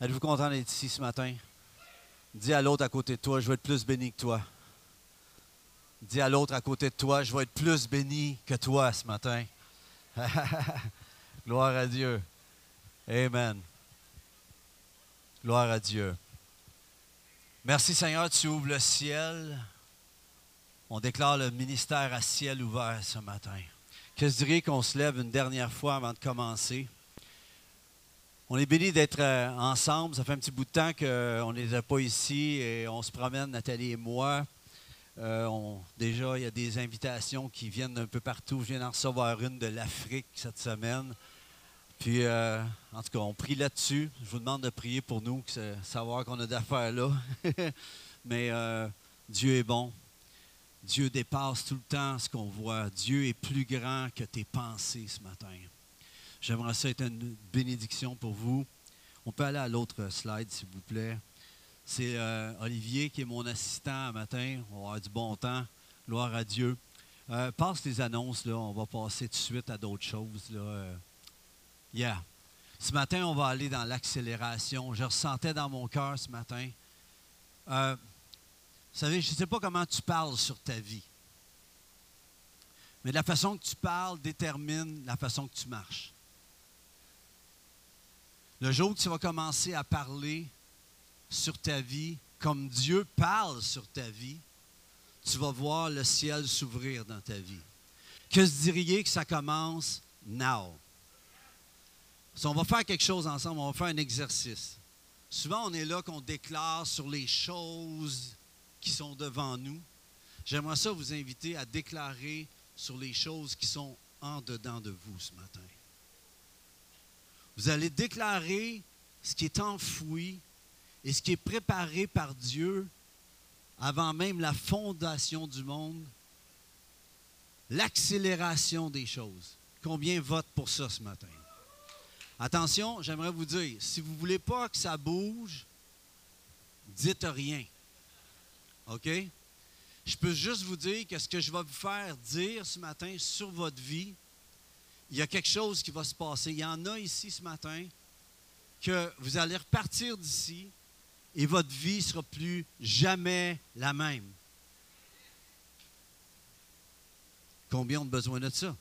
Êtes-vous content d'être ici ce matin? Dis à l'autre à côté de toi, je vais être plus béni que toi. Dis à l'autre à côté de toi, je vais être plus béni que toi ce matin. Gloire à Dieu. Amen. Gloire à Dieu. Merci Seigneur, tu ouvres le ciel. On déclare le ministère à ciel ouvert ce matin. Que je dirais qu'on se lève une dernière fois avant de commencer? On est béni d'être euh, ensemble. Ça fait un petit bout de temps qu'on n'est pas ici et on se promène, Nathalie et moi. Euh, déjà, il y a des invitations qui viennent d'un peu partout. Je viens d'en recevoir une de l'Afrique cette semaine. Puis, euh, en tout cas, on prie là-dessus. Je vous demande de prier pour nous, savoir qu'on a d'affaires là. Mais Dieu est bon. Dieu dépasse tout le temps ce qu'on voit. Dieu est plus grand que tes pensées ce matin. J'aimerais ça être une bénédiction pour vous. On peut aller à l'autre slide, s'il vous plaît. C'est euh, Olivier qui est mon assistant à matin. On va avoir du bon temps. Gloire à Dieu. Euh, passe les annonces, là. On va passer tout de suite à d'autres choses. Euh, yeah. Ce matin, on va aller dans l'accélération. Je ressentais dans mon cœur ce matin. vous savez, je ne sais pas comment tu parles sur ta vie. Mais la façon que tu parles détermine la façon que tu marches. Le jour où tu vas commencer à parler sur ta vie comme Dieu parle sur ta vie, tu vas voir le ciel s'ouvrir dans ta vie. Que se diriez que ça commence now? Si on va faire quelque chose ensemble, on va faire un exercice. Souvent, on est là qu'on déclare sur les choses qui sont devant nous. J'aimerais ça vous inviter à déclarer sur les choses qui sont en dedans de vous ce matin. Vous allez déclarer ce qui est enfoui et ce qui est préparé par Dieu avant même la fondation du monde, l'accélération des choses. Combien votent pour ça ce matin? Attention, j'aimerais vous dire, si vous ne voulez pas que ça bouge, dites rien. OK? Je peux juste vous dire que ce que je vais vous faire dire ce matin sur votre vie, il y a quelque chose qui va se passer. Il y en a ici ce matin que vous allez repartir d'ici et votre vie ne sera plus jamais la même. Combien ont besoin de ça?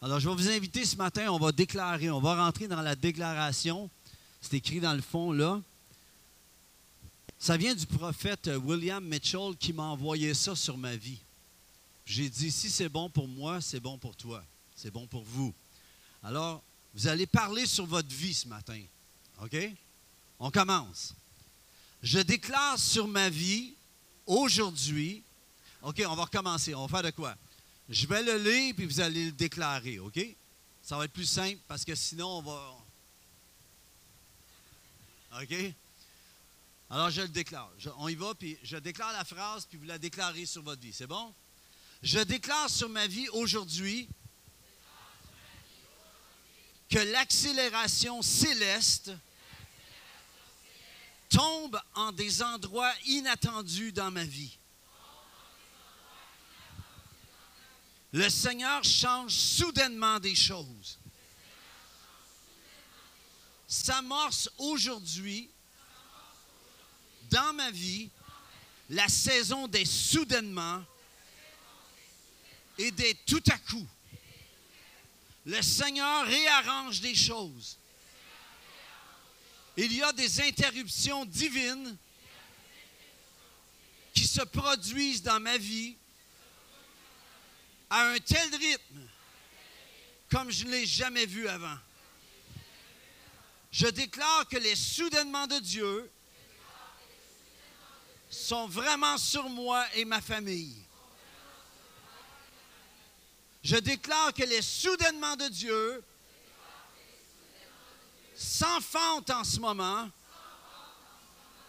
Alors, je vais vous inviter ce matin, on va déclarer, on va rentrer dans la déclaration. C'est écrit dans le fond là. Ça vient du prophète William Mitchell qui m'a envoyé ça sur ma vie. J'ai dit, si c'est bon pour moi, c'est bon pour toi. C'est bon pour vous. Alors, vous allez parler sur votre vie ce matin. OK? On commence. Je déclare sur ma vie aujourd'hui. OK, on va recommencer. On va faire de quoi? Je vais le lire puis vous allez le déclarer. OK? Ça va être plus simple parce que sinon, on va. OK? Alors, je le déclare. on y va, puis je déclare la phrase, puis vous la déclarez sur votre vie. C'est bon? Je déclare sur ma vie aujourd'hui que l'accélération céleste tombe en des endroits inattendus dans ma vie. Le Seigneur change soudainement des choses. S'amorce aujourd'hui dans ma vie la saison des soudainements et des tout à coup. Le Seigneur réarrange des choses. Il y a des interruptions divines qui se produisent dans ma vie à un tel rythme comme je ne l'ai jamais vu avant. Je déclare que les soudainements de Dieu sont vraiment sur moi et ma famille. Je déclare que les soudainements de Dieu s'enfantent en ce moment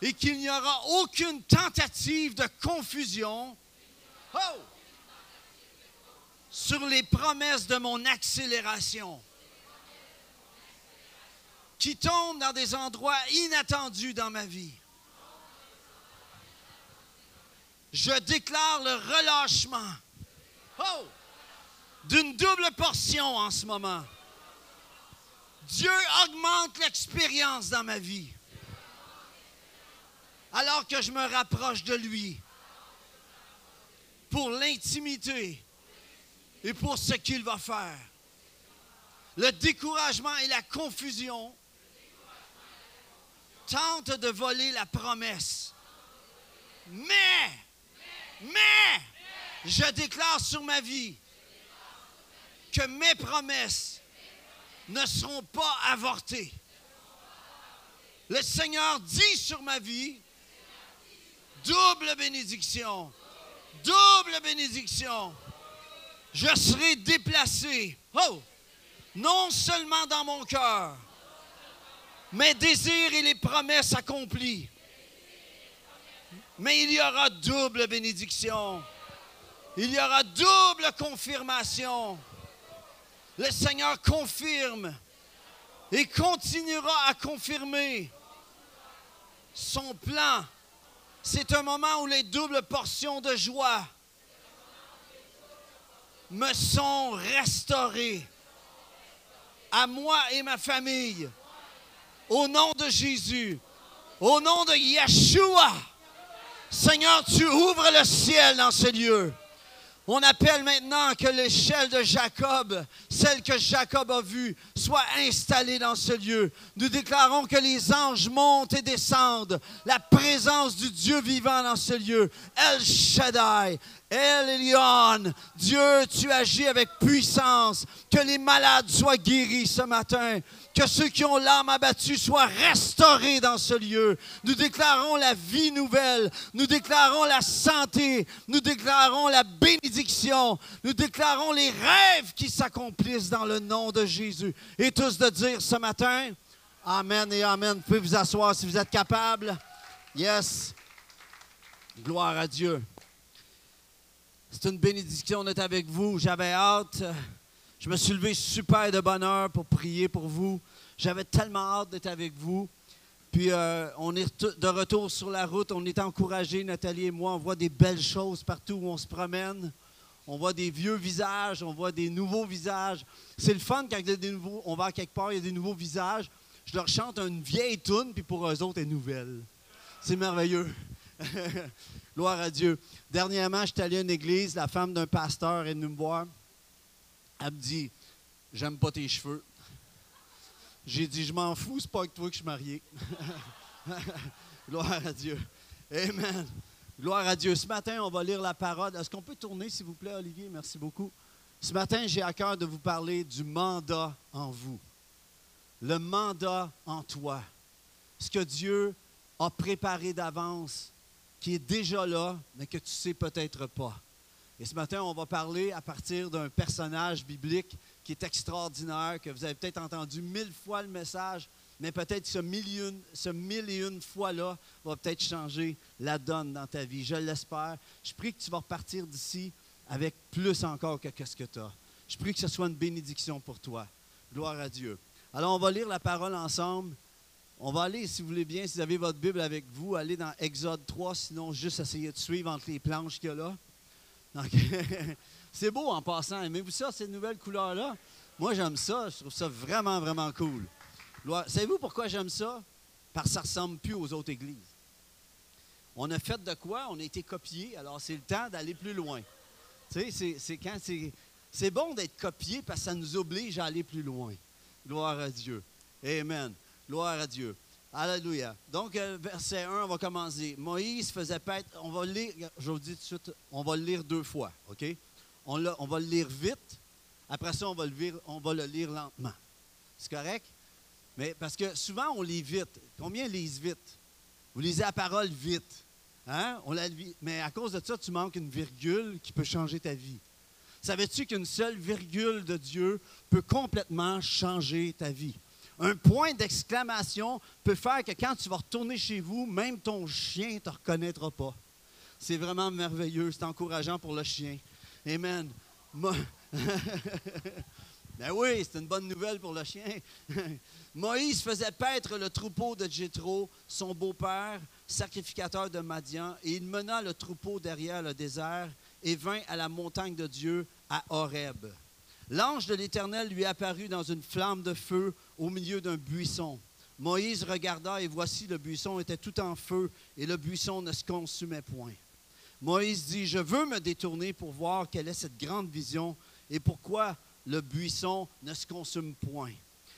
et qu'il n'y aura aucune tentative de confusion oh, sur les promesses de mon accélération qui tombent dans des endroits inattendus dans ma vie. Je déclare le relâchement. Oh! D'une double portion en ce moment. Dieu augmente l'expérience dans ma vie. Alors que je me rapproche de lui pour l'intimité et pour ce qu'il va faire. Le découragement et la confusion tentent de voler la promesse. Mais, mais, je déclare sur ma vie que mes promesses ne seront pas avortées. Le Seigneur dit sur ma vie, double bénédiction, double bénédiction. Je serai déplacé. Oh! Non seulement dans mon cœur, mes désirs et les promesses accomplies. Mais il y aura double bénédiction. Il y aura double confirmation. Le Seigneur confirme et continuera à confirmer son plan. C'est un moment où les doubles portions de joie me sont restaurées à moi et ma famille. Au nom de Jésus, au nom de Yeshua, Seigneur, tu ouvres le ciel dans ce lieu. On appelle maintenant que l'échelle de Jacob, celle que Jacob a vue, soit installée dans ce lieu. Nous déclarons que les anges montent et descendent. La présence du Dieu vivant dans ce lieu. El Shaddai, El Elyon, Dieu, tu agis avec puissance. Que les malades soient guéris ce matin. Que ceux qui ont l'âme abattue soient restaurés dans ce lieu. Nous déclarons la vie nouvelle. Nous déclarons la santé. Nous déclarons la bénédiction. Nous déclarons les rêves qui s'accomplissent dans le nom de Jésus. Et tous de dire ce matin, Amen et Amen. Vous pouvez vous asseoir si vous êtes capable. Yes. Gloire à Dieu. C'est une bénédiction d'être avec vous. J'avais hâte. Je me suis levé super de bonheur pour prier pour vous. J'avais tellement hâte d'être avec vous. Puis euh, on est de retour sur la route. On est encouragés, Nathalie et moi. On voit des belles choses partout où on se promène. On voit des vieux visages, on voit des nouveaux visages. C'est le fun quand il y a des nouveaux, on va quelque part, il y a des nouveaux visages. Je leur chante une vieille tune, puis pour eux autres, elle est nouvelle. C'est merveilleux. Gloire à Dieu. Dernièrement, je suis allé à une église, la femme d'un pasteur est venue me voir. Elle me dit J'aime pas tes cheveux. J'ai dit Je m'en fous, c'est pas avec toi que je suis marié. Gloire à Dieu. Amen. Gloire à Dieu. Ce matin, on va lire la parole. Est-ce qu'on peut tourner, s'il vous plaît, Olivier? Merci beaucoup. Ce matin, j'ai à cœur de vous parler du mandat en vous. Le mandat en toi. Ce que Dieu a préparé d'avance, qui est déjà là, mais que tu sais peut-être pas. Et ce matin, on va parler à partir d'un personnage biblique qui est extraordinaire, que vous avez peut-être entendu mille fois le message, mais peut-être ce, ce mille et une fois-là va peut-être changer la donne dans ta vie. Je l'espère. Je prie que tu vas repartir d'ici avec plus encore que ce que tu as. Je prie que ce soit une bénédiction pour toi. Gloire à Dieu. Alors, on va lire la parole ensemble. On va aller, si vous voulez bien, si vous avez votre Bible avec vous, aller dans Exode 3, sinon juste essayer de suivre entre les planches qu'il y a là. c'est beau en passant. Aimez-vous ça, ces nouvelles couleurs-là? Moi, j'aime ça. Je trouve ça vraiment, vraiment cool. Savez-vous pourquoi j'aime ça? Parce que ça ne ressemble plus aux autres églises. On a fait de quoi? On a été copié, alors c'est le temps d'aller plus loin. Tu sais, c'est quand c'est bon d'être copié parce que ça nous oblige à aller plus loin. Gloire à Dieu. Amen. Gloire à Dieu. Alléluia. Donc, euh, verset 1, on va commencer. Moïse faisait paître, on va lire, je vous dis tout de suite, on va le lire deux fois, OK? On, va le lire vite, après ça, on va le lire, on va le lire lentement. C'est correct? Mais parce que souvent, on lit vite. Combien lisent vite? Vous lisez la parole vite. Hein? On la Mais à cause de ça, tu manques une virgule qui peut changer ta vie. Savais-tu qu'une seule virgule de Dieu peut complètement changer ta vie? Un point d'exclamation peut faire que quand tu vas retourner chez vous, même ton chien ne te reconnaîtra pas. C'est vraiment merveilleux, c'est encourageant pour le chien. Amen. ben oui, c'est une bonne nouvelle pour le chien. Moïse faisait paître le troupeau de Jéthro, son beau-père, sacrificateur de Madian, et il mena le troupeau derrière le désert et vint à la montagne de Dieu à Horeb. L'ange de l'Éternel lui apparut dans une flamme de feu au milieu d'un buisson. Moïse regarda et voici le buisson était tout en feu et le buisson ne se consumait point. Moïse dit, je veux me détourner pour voir quelle est cette grande vision et pourquoi le buisson ne se consume point.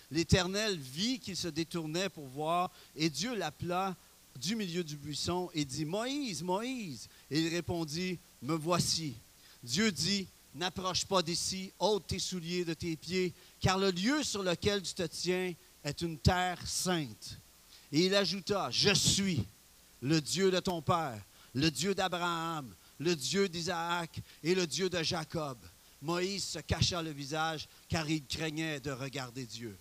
L'Éternel vit qu'il se détournait pour voir et Dieu l'appela du milieu du buisson et dit, Moïse, Moïse. Et il répondit, me voici. Dieu dit, n'approche pas d'ici, ôte tes souliers de tes pieds, car le lieu sur lequel tu te tiens est une terre sainte. Et il ajouta, je suis le Dieu de ton père, le Dieu d'Abraham, le Dieu d'Isaac et le Dieu de Jacob. Moïse se cacha le visage car il craignait de regarder Dieu.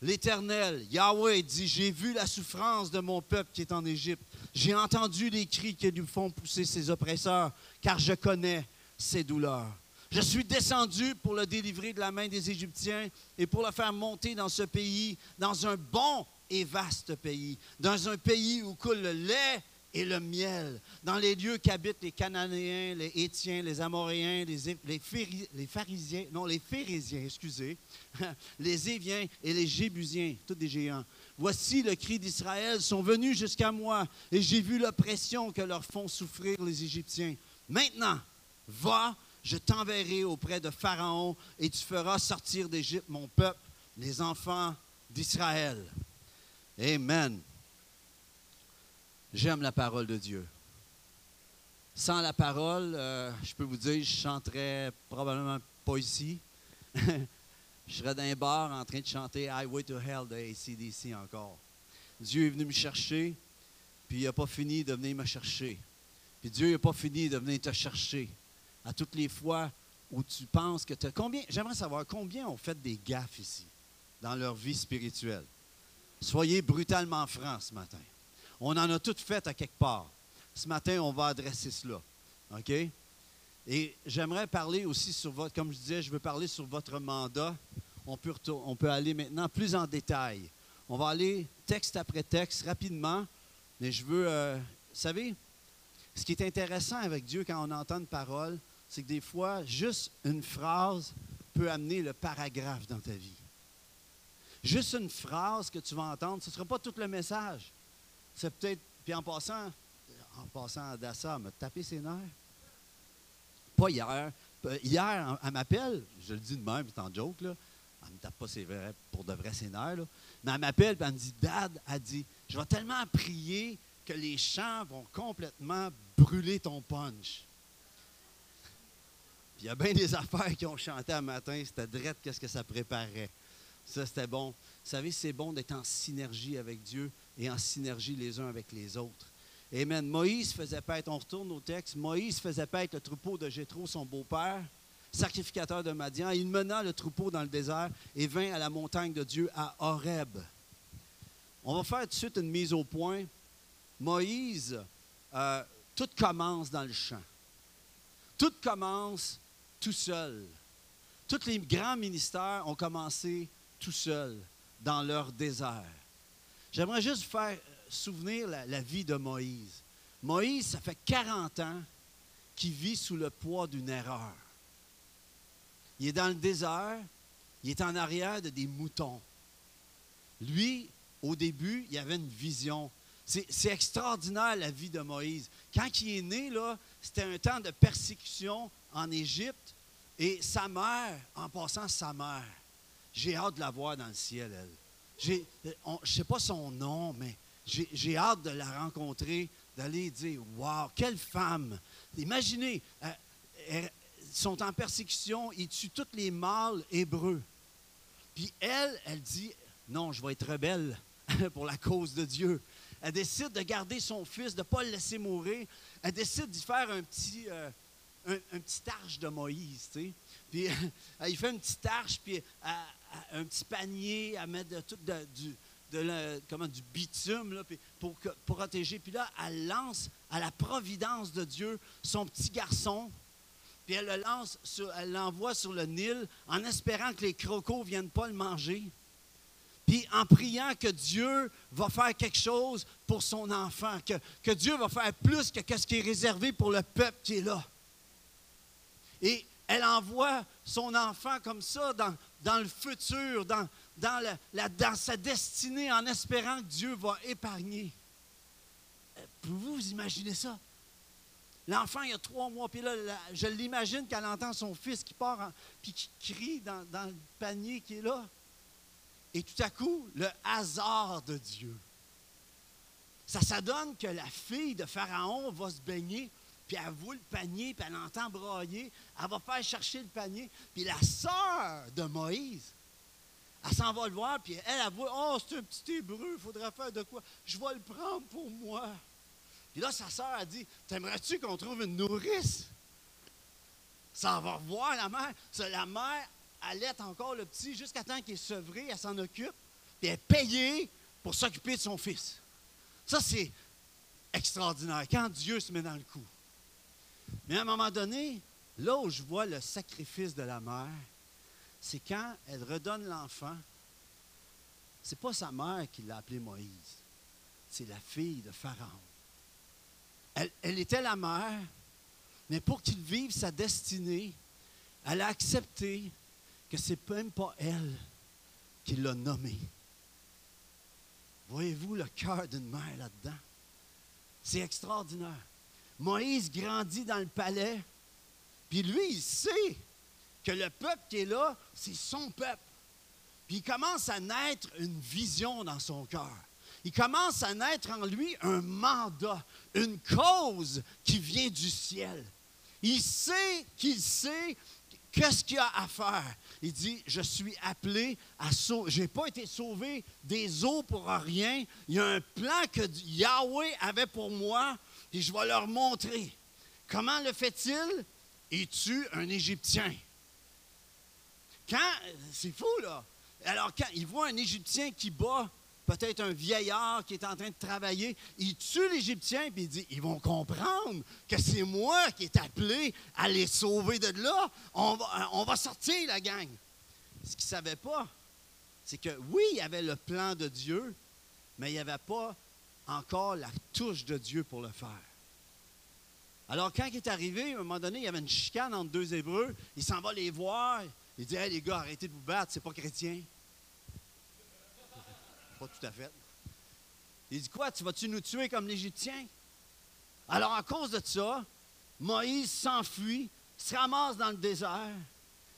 L'Éternel, Yahweh, dit, j'ai vu la souffrance de mon peuple qui est en Égypte. J'ai entendu les cris qui lui font pousser ses oppresseurs, car je connais ses douleurs. Je suis descendu pour le délivrer de la main des Égyptiens et pour le faire monter dans ce pays, dans un bon et vaste pays, dans un pays où coule le lait et le miel, dans les lieux qu'habitent les Cananéens, les Étiens, les Amoréens, les, les, Pharisiens, non, les Phérésiens, excusez, les Éviens et les Jébusiens, tous des géants. Voici le cri d'Israël sont venus jusqu'à moi, et j'ai vu l'oppression que leur font souffrir les Égyptiens. Maintenant, va, je t'enverrai auprès de Pharaon, et tu feras sortir d'Égypte mon peuple, les enfants d'Israël. Amen. J'aime la parole de Dieu. Sans la parole, euh, je peux vous dire, je chanterais probablement pas ici. je serais dans un bar en train de chanter Highway to Hell de ACDC encore. Dieu est venu me chercher, puis il n'a pas fini de venir me chercher. Puis Dieu n'a pas fini de venir te chercher. À toutes les fois où tu penses que tu as. Combien, j'aimerais savoir combien ont fait des gaffes ici dans leur vie spirituelle. Soyez brutalement francs ce matin. On en a toutes fait à quelque part. Ce matin, on va adresser cela. OK? Et j'aimerais parler aussi sur votre, comme je disais, je veux parler sur votre mandat. On peut, on peut aller maintenant plus en détail. On va aller texte après texte rapidement, mais je veux, euh, vous savez, ce qui est intéressant avec Dieu quand on entend une parole, c'est que des fois, juste une phrase peut amener le paragraphe dans ta vie. Juste une phrase que tu vas entendre, ce ne sera pas tout le message. C'est peut-être. Puis en passant, en passant Dassa m'a tapé ses nerfs. Pas hier. Euh, hier, elle m'appelle, je le dis de même, c'est en joke, là. Elle ne me tape pas ses vrais, pour de vrai ses nerfs, là. Mais elle m'appelle elle me dit Dad, elle dit Je vais tellement prier que les chants vont complètement brûler ton punch. Il y a bien des affaires qui ont chanté un matin, c'était drette qu'est-ce que ça préparait. Ça, c'était bon. Vous savez, c'est bon d'être en synergie avec Dieu et en synergie les uns avec les autres. Amen. Moïse faisait paître, on retourne au texte, Moïse faisait paître le troupeau de Jétro, son beau-père, sacrificateur de Madian. Il mena le troupeau dans le désert et vint à la montagne de Dieu à Horeb. On va faire tout de suite une mise au point. Moïse, euh, tout commence dans le champ. Tout commence tout seul. Tous les grands ministères ont commencé tout seuls dans leur désert. J'aimerais juste faire souvenir la, vie de Moïse. Moïse, ça fait 40 ans qu'il vit sous le poids d'une erreur. Il est dans le désert, il est en arrière de des moutons. Lui, au début, il avait une vision. C'est extraordinaire la vie de Moïse. Quand il est né, c'était un temps de persécution en Égypte. Et sa mère, en passant sa mère, j'ai hâte de la voir dans le ciel, elle je ne sais pas son nom, mais j'ai hâte de la rencontrer, d'aller dire Waouh, quelle femme Imaginez, euh, ils sont en persécution, ils tuent tous les mâles hébreux. Puis elle, elle dit Non, je vais être rebelle pour la cause de Dieu. Elle décide de garder son fils, de ne pas le laisser mourir. Elle décide d'y faire un petit, euh, un, petit arche de Moïse. Tu Puis il fait une petite arche, puis un petit panier à mettre de, tout du, comment, du bitume pour, pour protéger. Puis là, elle lance à la providence de Dieu son petit garçon. Puis elle le lance, elle l'envoie sur le Nil en espérant que les crocos ne viennent pas le manger. Puis en priant que Dieu va faire quelque chose pour son enfant, que, que Dieu va faire plus que ce qui est réservé pour le peuple qui est là. Et elle envoie son enfant comme ça dans, le futur, dans, sa destinée, en espérant que Dieu va épargner. Euh, pouvez-vous vous imaginer ça? L'enfant, il y a trois mois, puis là, je l'imagine qu'elle entend son fils qui part, puis qui crie dans, dans le panier qui est là. Et tout à coup, le hasard de Dieu. Ça, ça donne que la fille de Pharaon va se baigner, puis elle voit le panier, puis elle entend brailler. Elle va faire chercher le panier. Puis la sœur de Moïse, elle s'en va le voir, puis elle, elle voit, oh, c'est un petit hébreu, il faudrait faire de quoi? Je vais le prendre pour moi. Puis là, sa sœur a dit T'aimerais-tu qu'on trouve une nourrice? Ça va revoir la mère. la mère allait encore le petit jusqu'à temps qu'il est sevré, elle s'en occupe, puis elle est payée pour s'occuper de son fils. Ça, c'est extraordinaire, quand Dieu se met dans le coup. Mais à un moment donné, là où je vois le sacrifice de la mère, c'est quand elle redonne l'enfant. C'est pas sa mère qui l'a appelé Moïse, c'est la fille de Pharaon. Elle, était la mère, mais pour qu'il vive sa destinée, elle a accepté que ce n'est même pas elle qui l'a nommé. Voyez-vous le cœur d'une mère là-dedans? C'est extraordinaire. Moïse grandit dans le palais, puis lui, il sait que le peuple qui est là, c'est son peuple. Puis il commence à naître une vision dans son cœur il commence à naître en lui un mandat, une cause qui vient du ciel. Il sait qu'il sait qu'est-ce qu'il a à faire. Il dit, je suis appelé à sauver. Je n'ai pas été sauvé des eaux pour rien. Il y a un plan que Yahweh avait pour moi et je vais leur montrer. Comment le fait-il? Il tue un Égyptien. Quand, c'est fou là. Alors quand il voit un Égyptien qui bat peut-être un vieillard qui est en train de travailler, il tue l'Égyptien, puis il dit, ils vont comprendre que c'est moi qui est appelé à les sauver de là. On va, on va sortir la gang. Ce qu'il ne savait pas, c'est que oui, il y avait le plan de Dieu, mais il n'y avait pas encore la touche de Dieu pour le faire. Alors, quand il est arrivé, à un moment donné, il y avait une chicane entre deux Hébreux. Il s'en va les voir. Il dit Hey, les gars, arrêtez de vous battre, c'est pas chrétien tout à fait. Il dit quoi, tu vas-tu nous tuer comme l'Égyptien? Alors, à cause de ça, Moïse s'enfuit, se ramasse dans le désert,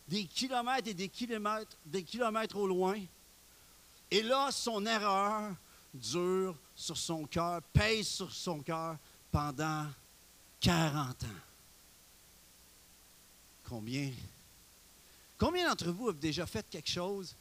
des kilomètres et des kilomètres, des kilomètres au loin. Et là, son erreur dure sur son cœur, pèse sur son cœur pendant 40 ans. Combien? Combien d'entre vous avez déjà fait quelque chose?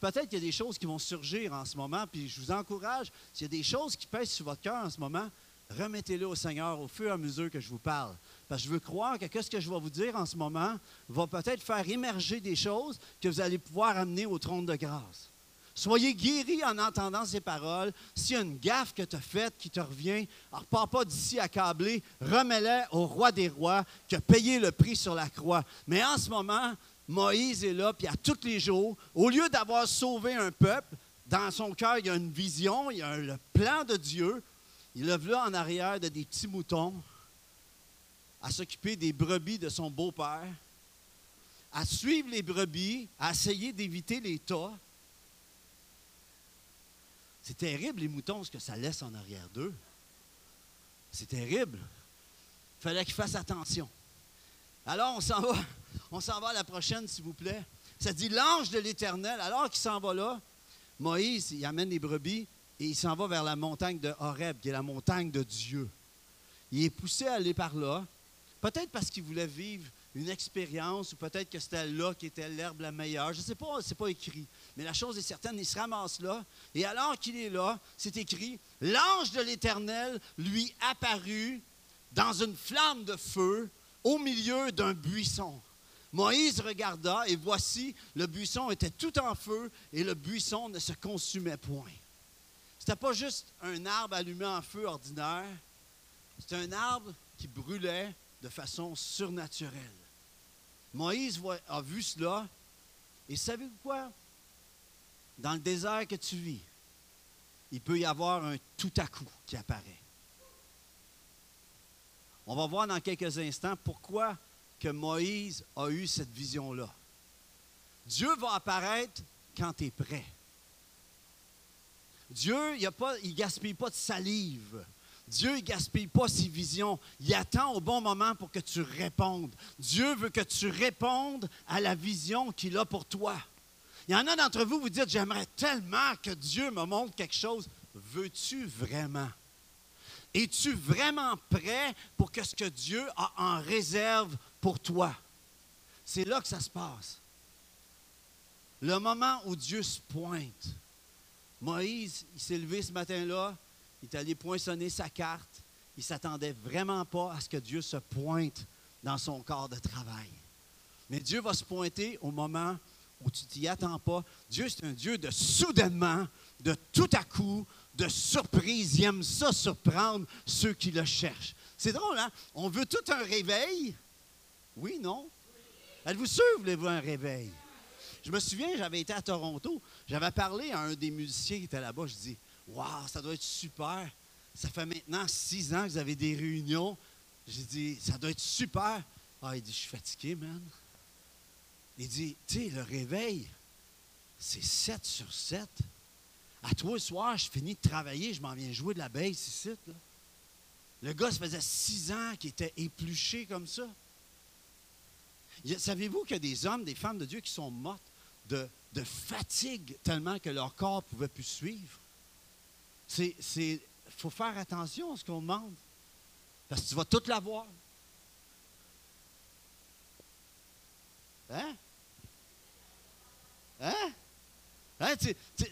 Peut-être qu'il y a des choses qui vont surgir en ce moment, puis je vous encourage, s'il y a des choses qui pèsent sur votre cœur en ce moment, remettez-les au Seigneur au fur et à mesure que je vous parle. Parce que je veux croire que ce que je vais vous dire en ce moment va peut-être faire émerger des choses que vous allez pouvoir amener au trône de grâce. Soyez guéris en entendant ces paroles. S'il y a une gaffe que tu as faite qui te revient, alors pars pas d'ici accablé, remets-les au roi des rois qui a payé le prix sur la croix. Mais en ce moment, Moïse est là, puis à tous les jours, au lieu d'avoir sauvé un peuple, dans son cœur, il y a une vision, il y a le plan de Dieu. Il lève là en arrière de des petits moutons, à s'occuper des brebis de son beau-père, à suivre les brebis, à essayer d'éviter les tas. C'est terrible, les moutons, ce que ça laisse en arrière d'eux. C'est terrible. Il fallait qu'ils fassent attention. Alors, on s'en va on s'en va à la prochaine, s'il vous plaît. Ça dit l'ange de l'Éternel. Alors qu'il s'en va là, Moïse, il amène les brebis et il s'en va vers la montagne de Horeb, qui est la montagne de Dieu. Il est poussé à aller par là, peut-être parce qu'il voulait vivre une expérience, ou peut-être que c'était là qui était l'herbe la meilleure. Je ne sais pas, c'est pas écrit. Mais la chose est certaine, il se ramasse là. Et alors qu'il est là, c'est écrit L'ange de l'Éternel lui apparut dans une flamme de feu au milieu d'un buisson. Moïse regarda et voici, le buisson était tout en feu et le buisson ne se consumait point. Ce n'était pas juste un arbre allumé en feu ordinaire, c'était un arbre qui brûlait de façon surnaturelle. Moïse a vu cela et savez-vous quoi? Dans le désert que tu vis, il peut y avoir un tout à coup qui apparaît. On va voir dans quelques instants pourquoi que Moïse a eu cette vision-là. Dieu va apparaître quand tu es prêt. Dieu, il ne gaspille pas de salive. Dieu ne gaspille pas ses visions. Il attend au bon moment pour que tu répondes. Dieu veut que tu répondes à la vision qu'il a pour toi. Il y en a d'entre vous, vous dites, j'aimerais tellement que Dieu me montre quelque chose. Veux-tu vraiment? Es-tu vraiment prêt pour que ce que Dieu a en réserve pour toi? C'est là que ça se passe. Le moment où Dieu se pointe. Moïse, il s'est levé ce matin-là, il est allé poinçonner sa carte. Il ne s'attendait vraiment pas à ce que Dieu se pointe dans son corps de travail. Mais Dieu va se pointer au moment où tu t'y attends pas. Dieu, c'est un Dieu de soudainement, de tout à coup, de surprise. Il aime ça surprendre ceux qui le cherchent. C'est drôle, hein? On veut tout un réveil? Oui, non? Êtes-vous sûr que vous voulez un réveil? Je me souviens, j'avais été à Toronto. J'avais parlé à un des musiciens qui était là-bas. Je dis Waouh, ça doit être super. Ça fait maintenant six ans que vous avez des réunions. J'ai dit Ça doit être super. Ah, il dit Je suis fatigué, man. Il dit Tu sais, le réveil, c'est 7 sur 7. À toi, le soir, je finis de travailler, je m'en viens jouer de la baisse ici. Le gars, ça faisait six ans qu'il était épluché comme ça. Savez-vous qu'il y a des hommes, des femmes de Dieu qui sont mortes de, fatigue tellement que leur corps ne pouvait plus suivre? Il faut faire attention à ce qu'on demande. Parce que tu vas tout l'avoir. Hein? Hein? hein?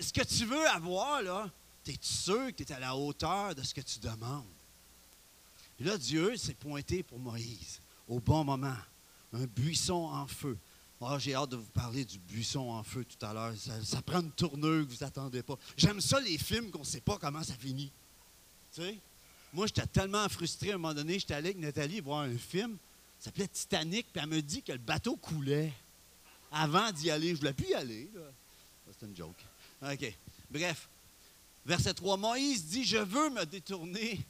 ce que tu veux avoir, là, es sûr que tu es à la hauteur de ce que tu demandes? Puis là, Dieu s'est pointé pour Moïse au bon moment. Un buisson en feu. Oh, J'ai hâte de vous parler du buisson en feu tout à l'heure. Ça, prend une tournure que vous n'attendez pas. J'aime ça, les films qu'on ne sait pas comment ça finit. Tu sais? Moi, j'étais tellement frustré à un moment donné. J'étais allé avec Nathalie voir un film. Ça s'appelait Titanic. Puis elle me dit que le bateau coulait. Avant d'y aller, je ne voulais plus y aller. C'est une joke. OK. Bref. Verset 3. Moïse dit Je veux me détourner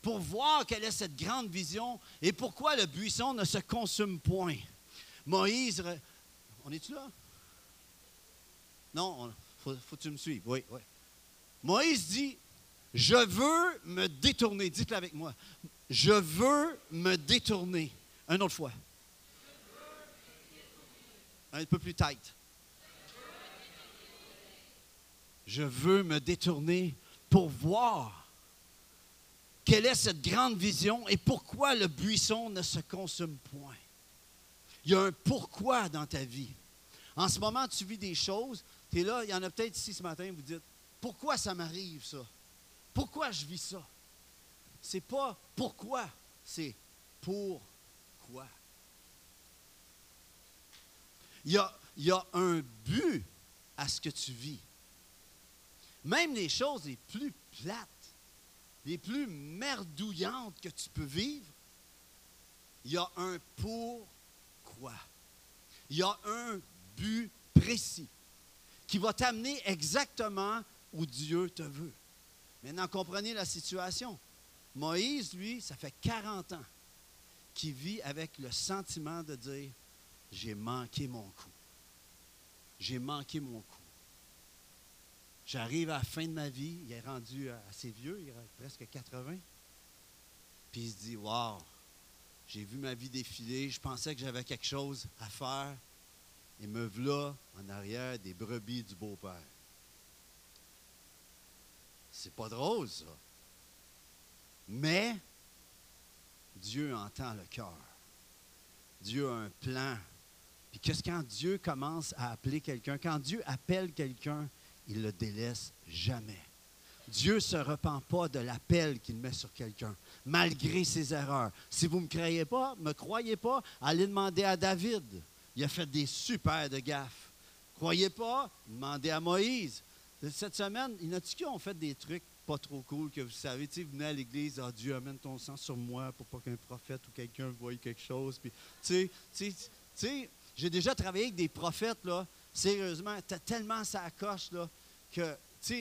pour voir quelle est cette grande vision et pourquoi le buisson ne se consume point. Moïse, on est-tu là? Non, faut, tu me suives. Oui, oui. Moïse dit, je veux me détourner. Dites-le avec moi. Je veux me détourner. Une autre fois. Un peu plus tight. Je veux me détourner pour voir quelle est cette grande vision et pourquoi le buisson ne se consume point. Il y a un pourquoi dans ta vie. En ce moment, tu vis des choses, tu es là, il y en a peut-être ici ce matin, vous dites, pourquoi ça m'arrive ça? Pourquoi je vis ça? C'est pas pourquoi, c'est pourquoi. Il y, a, il y a un but à ce que tu vis. Même les choses les plus plates, les plus merdouillantes que tu peux vivre, il y a un pourquoi. Il y a un but précis qui va t'amener exactement où Dieu te veut. Maintenant, comprenez la situation. Moïse, lui, ça fait 40 ans qu'il vit avec le sentiment de dire, j'ai manqué mon coup. J'ai manqué mon coup. J'arrive à la fin de ma vie, il est rendu assez vieux, il a presque 80. Puis il se dit Waouh, j'ai vu ma vie défiler, je pensais que j'avais quelque chose à faire. Et me voilà en arrière des brebis du beau-père. C'est pas drôle, ça. Mais Dieu entend le cœur. Dieu a un plan. Puis qu'est-ce quand Dieu commence à appeler quelqu'un, quand Dieu appelle quelqu'un, il le délaisse jamais. Dieu ne se repent pas de l'appel qu'il met sur quelqu'un, malgré ses erreurs. Si vous ne me croyez pas, me croyez pas, allez demander à David. Il a fait des super de gaffes. Croyez pas, demandez à Moïse. Cette semaine, il y en a qui ont fait des trucs pas trop cool que vous savez? Tu sais, venez à l'église, ah, Dieu amène ton sang sur moi pour pas qu'un prophète ou quelqu'un voie quelque chose. Puis, j'ai déjà travaillé avec des prophètes, là, Sérieusement, tu as tellement ça coche là, que,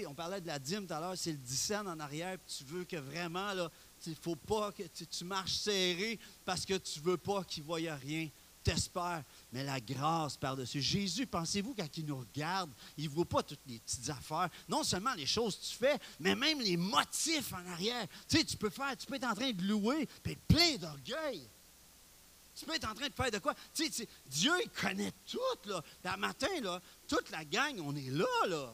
on parlait de la dîme tout à l'heure, c'est le 10 en arrière, puis tu veux que vraiment, là, il faut pas que tu, marches serré parce que tu veux pas qu'il voie rien. T'espères, mais la grâce par-dessus. Jésus, pensez-vous, quand il nous regarde, il ne voit pas toutes les petites affaires. Non seulement les choses que tu fais, mais même les motifs en arrière. Tu tu peux faire, tu peux être en train de louer, puis être plein d'orgueil. Tu peux être en train de faire de quoi? Tu Dieu, il connaît tout, là. Puis matin, toute la gang, on est là, là.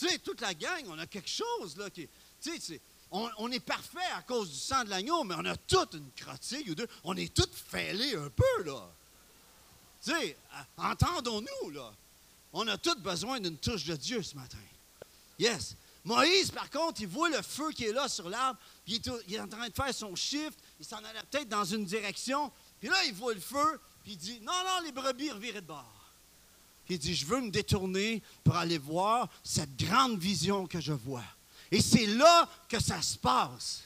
Tu sais, toute la gang, on a quelque chose, là, qui. Tu on, est parfait à cause du sang de l'agneau, mais on a toute une crotille ou deux. On est tous fêlés un peu, là. Tu sais, entendons-nous, là. On a tous besoin d'une touche de Dieu ce matin. Yes. Moïse, par contre, il voit le feu qui est là sur l'arbre, puis il est, en train de faire son shift, il s'en allait peut-être dans une direction, puis là, il voit le feu, puis il dit Non, non, les brebis revirent de bord. Il dit Je veux me détourner pour aller voir cette grande vision que je vois. Et c'est là que ça se passe.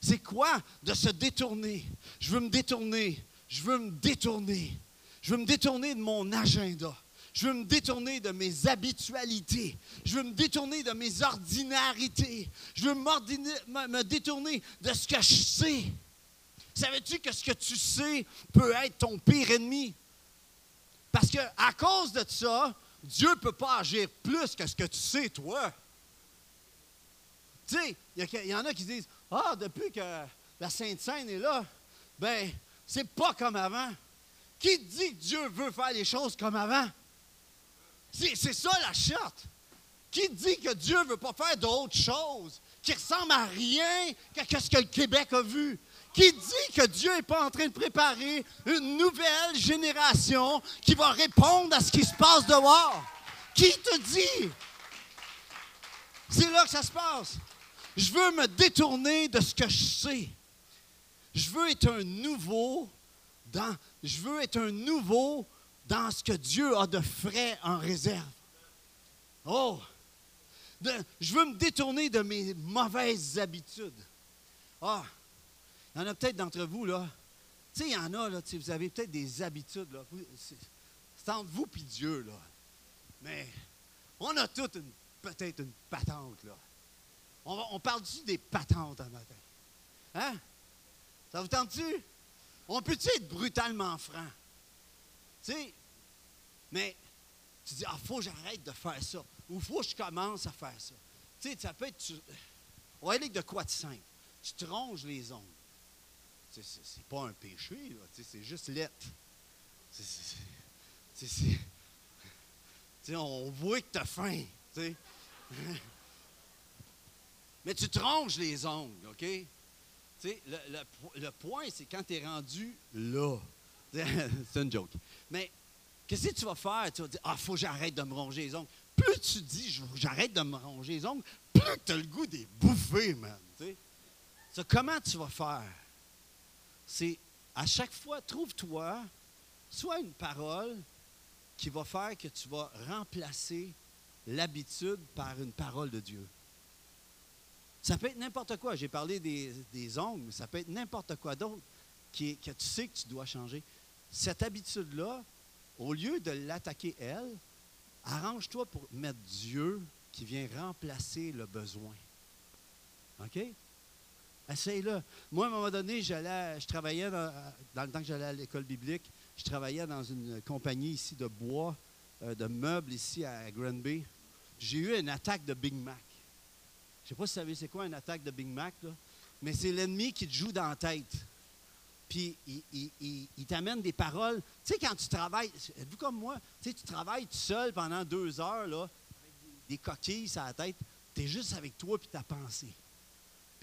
C'est quoi de se détourner? Je veux me détourner. Je veux me détourner. Je veux me détourner de mon agenda. Je veux me détourner de mes habitualités. Je veux me détourner de mes ordinarités. Je veux me détourner de ce que je sais. Savais-tu que ce que tu sais peut être ton pire ennemi? Parce que à cause de ça, Dieu ne peut pas agir plus que ce que tu sais, toi. Tu sais, il y, en a qui disent Ah, depuis que la Sainte Seine est là, ben, c'est pas comme avant. Qui dit que Dieu veut faire les choses comme avant? C'est ça la charte. Qui dit que Dieu ne veut pas faire d'autres choses qui ressemblent à rien que ce que le Québec a vu? Qui dit que Dieu n'est pas en train de préparer une nouvelle génération qui va répondre à ce qui se passe dehors? Qui te dit? C'est là que ça se passe. Je veux me détourner de ce que je sais. Je veux être un nouveau dans, je veux être un nouveau dans ce que Dieu a de frais en réserve. Oh! je veux me détourner de mes mauvaises habitudes. Ah! Il y en a peut-être d'entre vous, là. Tu sais, il y en a, là, vous avez peut-être des habitudes, là. C'est entre vous et Dieu, là. Mais on a toutes peut-être une patente, là. On, parle-tu des patentes un matin? Hein? Ça vous tente-tu? On peut-tu être brutalement franc? Tu sais, mais tu dis, ah, faut que j'arrête de faire ça. Ou faut que je commence à faire ça. Tu sais, ça peut être. on va aller de quoi de simple? Tu te ronges les ongles. C'est pas un péché. C'est juste l'être. On voit que tu as faim. Mais tu te ronges les ongles, OK? Le, le, le, point, c'est quand tu es rendu là. c'est une joke. Mais qu'est-ce que tu vas faire? Tu vas dire, ah, faut que j'arrête de me ronger les ongles. Plus tu dis, j'arrête de me ronger les ongles, plus tu as le goût des bouffer, man. comment tu vas faire? C'est à chaque fois, trouve-toi soit une parole qui va faire que tu vas remplacer l'habitude par une parole de Dieu. Ça peut être n'importe quoi. J'ai parlé des, ongles, mais ça peut être n'importe quoi d'autre que tu sais que tu dois changer. Cette habitude-là, au lieu de l'attaquer elle, arrange-toi pour mettre Dieu qui vient remplacer le besoin. OK? Essaye-le. Moi, à un moment donné, je travaillais dans, le temps que j'allais à l'école biblique, je travaillais dans une compagnie ici de bois, euh, de meubles ici à Granby. J'ai eu une attaque de Big Mac. Je ne sais pas si vous savez c'est quoi une attaque de Big Mac, mais c'est l'ennemi qui te joue dans la tête. Puis il, t'amène des paroles. Tu sais, quand tu travailles, êtes-vous comme moi? Tu travailles tout seul pendant deux heures, là, avec des coquilles sur la tête. Tu es juste avec toi et ta pensée.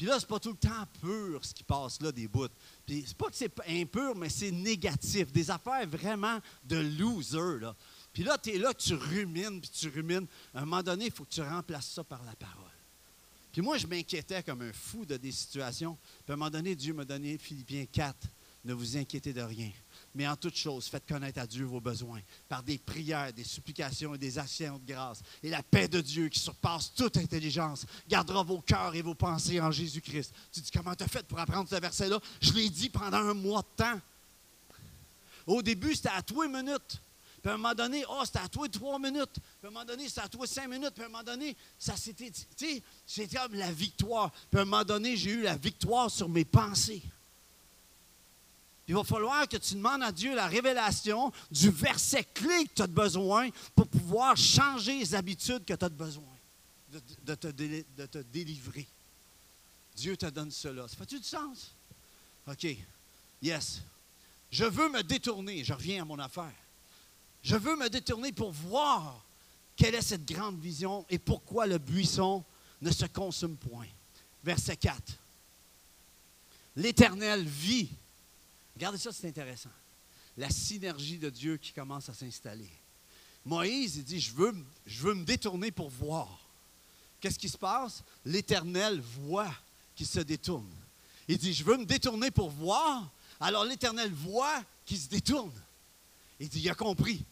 Puis là, c'est pas tout le temps pur ce qui passe là, des bouts. Puis c'est pas que c'est impur, mais c'est négatif. Des affaires vraiment de loser, là. Puis là, tu es là, tu rumines, puis tu rumines. À un moment donné, il faut que tu remplaces ça par la parole. Puis moi, je m'inquiétais comme un fou de des situations. Puis à un moment donné, Dieu m'a donné Philippiens 4. Ne vous inquiétez de rien. Mais en toute chose, faites connaître à Dieu vos besoins par des prières, des supplications et des actions de grâce. Et la paix de Dieu qui surpasse toute intelligence gardera vos cœurs et vos pensées en Jésus-Christ. Tu dis, comment tu as fait pour apprendre ce verset-là? Je l'ai dit pendant un mois de temps. Au début, c'était à toi une minute. Puis à un moment donné, oh, c'était à toi trois minutes. Puis à un moment donné, c'était à toi cinq minutes. Puis à un moment donné, ça c'était, tu sais, c'était comme la victoire. Puis à un moment donné, j'ai eu la victoire sur mes pensées. Il va falloir que tu demandes à Dieu la révélation du verset clé que tu as besoin pour pouvoir changer les habitudes que tu as besoin de, te, délivrer. Dieu te donne cela. Ça fait-tu du sens? OK. Yes. Je veux me détourner. Je reviens à mon affaire. Je veux me détourner pour voir quelle est cette grande vision et pourquoi le buisson ne se consume point. Verset 4. L'Éternel vit. Regardez ça, c'est intéressant. La synergie de Dieu qui commence à s'installer. Moïse, il dit, je veux, je veux me détourner pour voir. Qu'est-ce qui se passe? L'Éternel voit qu'il se détourne. Il dit, je veux me détourner pour voir. Alors l'Éternel voit qu'il se détourne. Il dit, il a compris.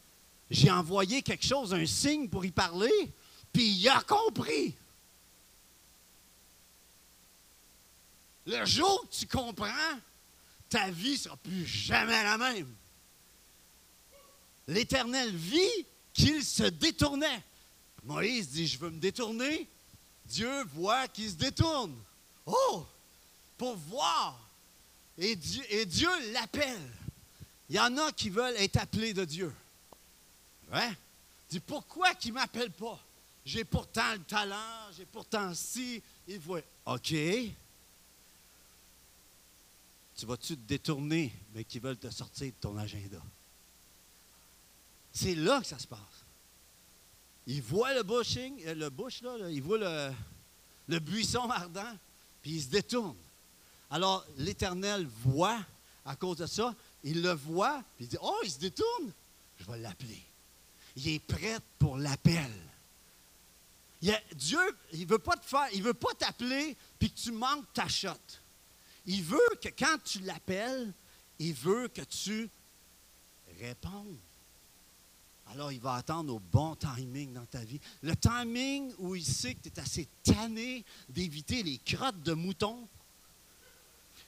J'ai envoyé quelque chose, un signe pour y parler, puis il a compris. Le jour que tu comprends, ta vie ne sera plus jamais la même. L'Éternel vit qu'il se détournait. Moïse dit, je veux me détourner. Dieu voit qu'il se détourne. Oh, pour voir. Et Dieu, l'appelle. Il y en a qui veulent être appelés de Dieu. Ouais. Dis pourquoi qu'il ne m'appelle pas? J'ai pourtant le talent, j'ai pourtant si. Il voit. OK. Tu vas-tu te détourner, mais qui veulent te sortir de ton agenda? C'est là que ça se passe. Il voit le bushing, euh, le bush, là, voit le, le buisson ardent, puis il se détourne. Alors, l'Éternel voit, à cause de ça, il le voit, puis il dit Oh, il se détourne, je vais l'appeler il est prêt pour l'appel. Dieu, il ne veut pas te faire, il veut pas t'appeler puis que tu manques ta shot. Il veut que quand tu l'appelles, il veut que tu répondes. Alors, il va attendre au bon timing dans ta vie. Le timing où il sait que tu es assez tanné d'éviter les crottes de mouton,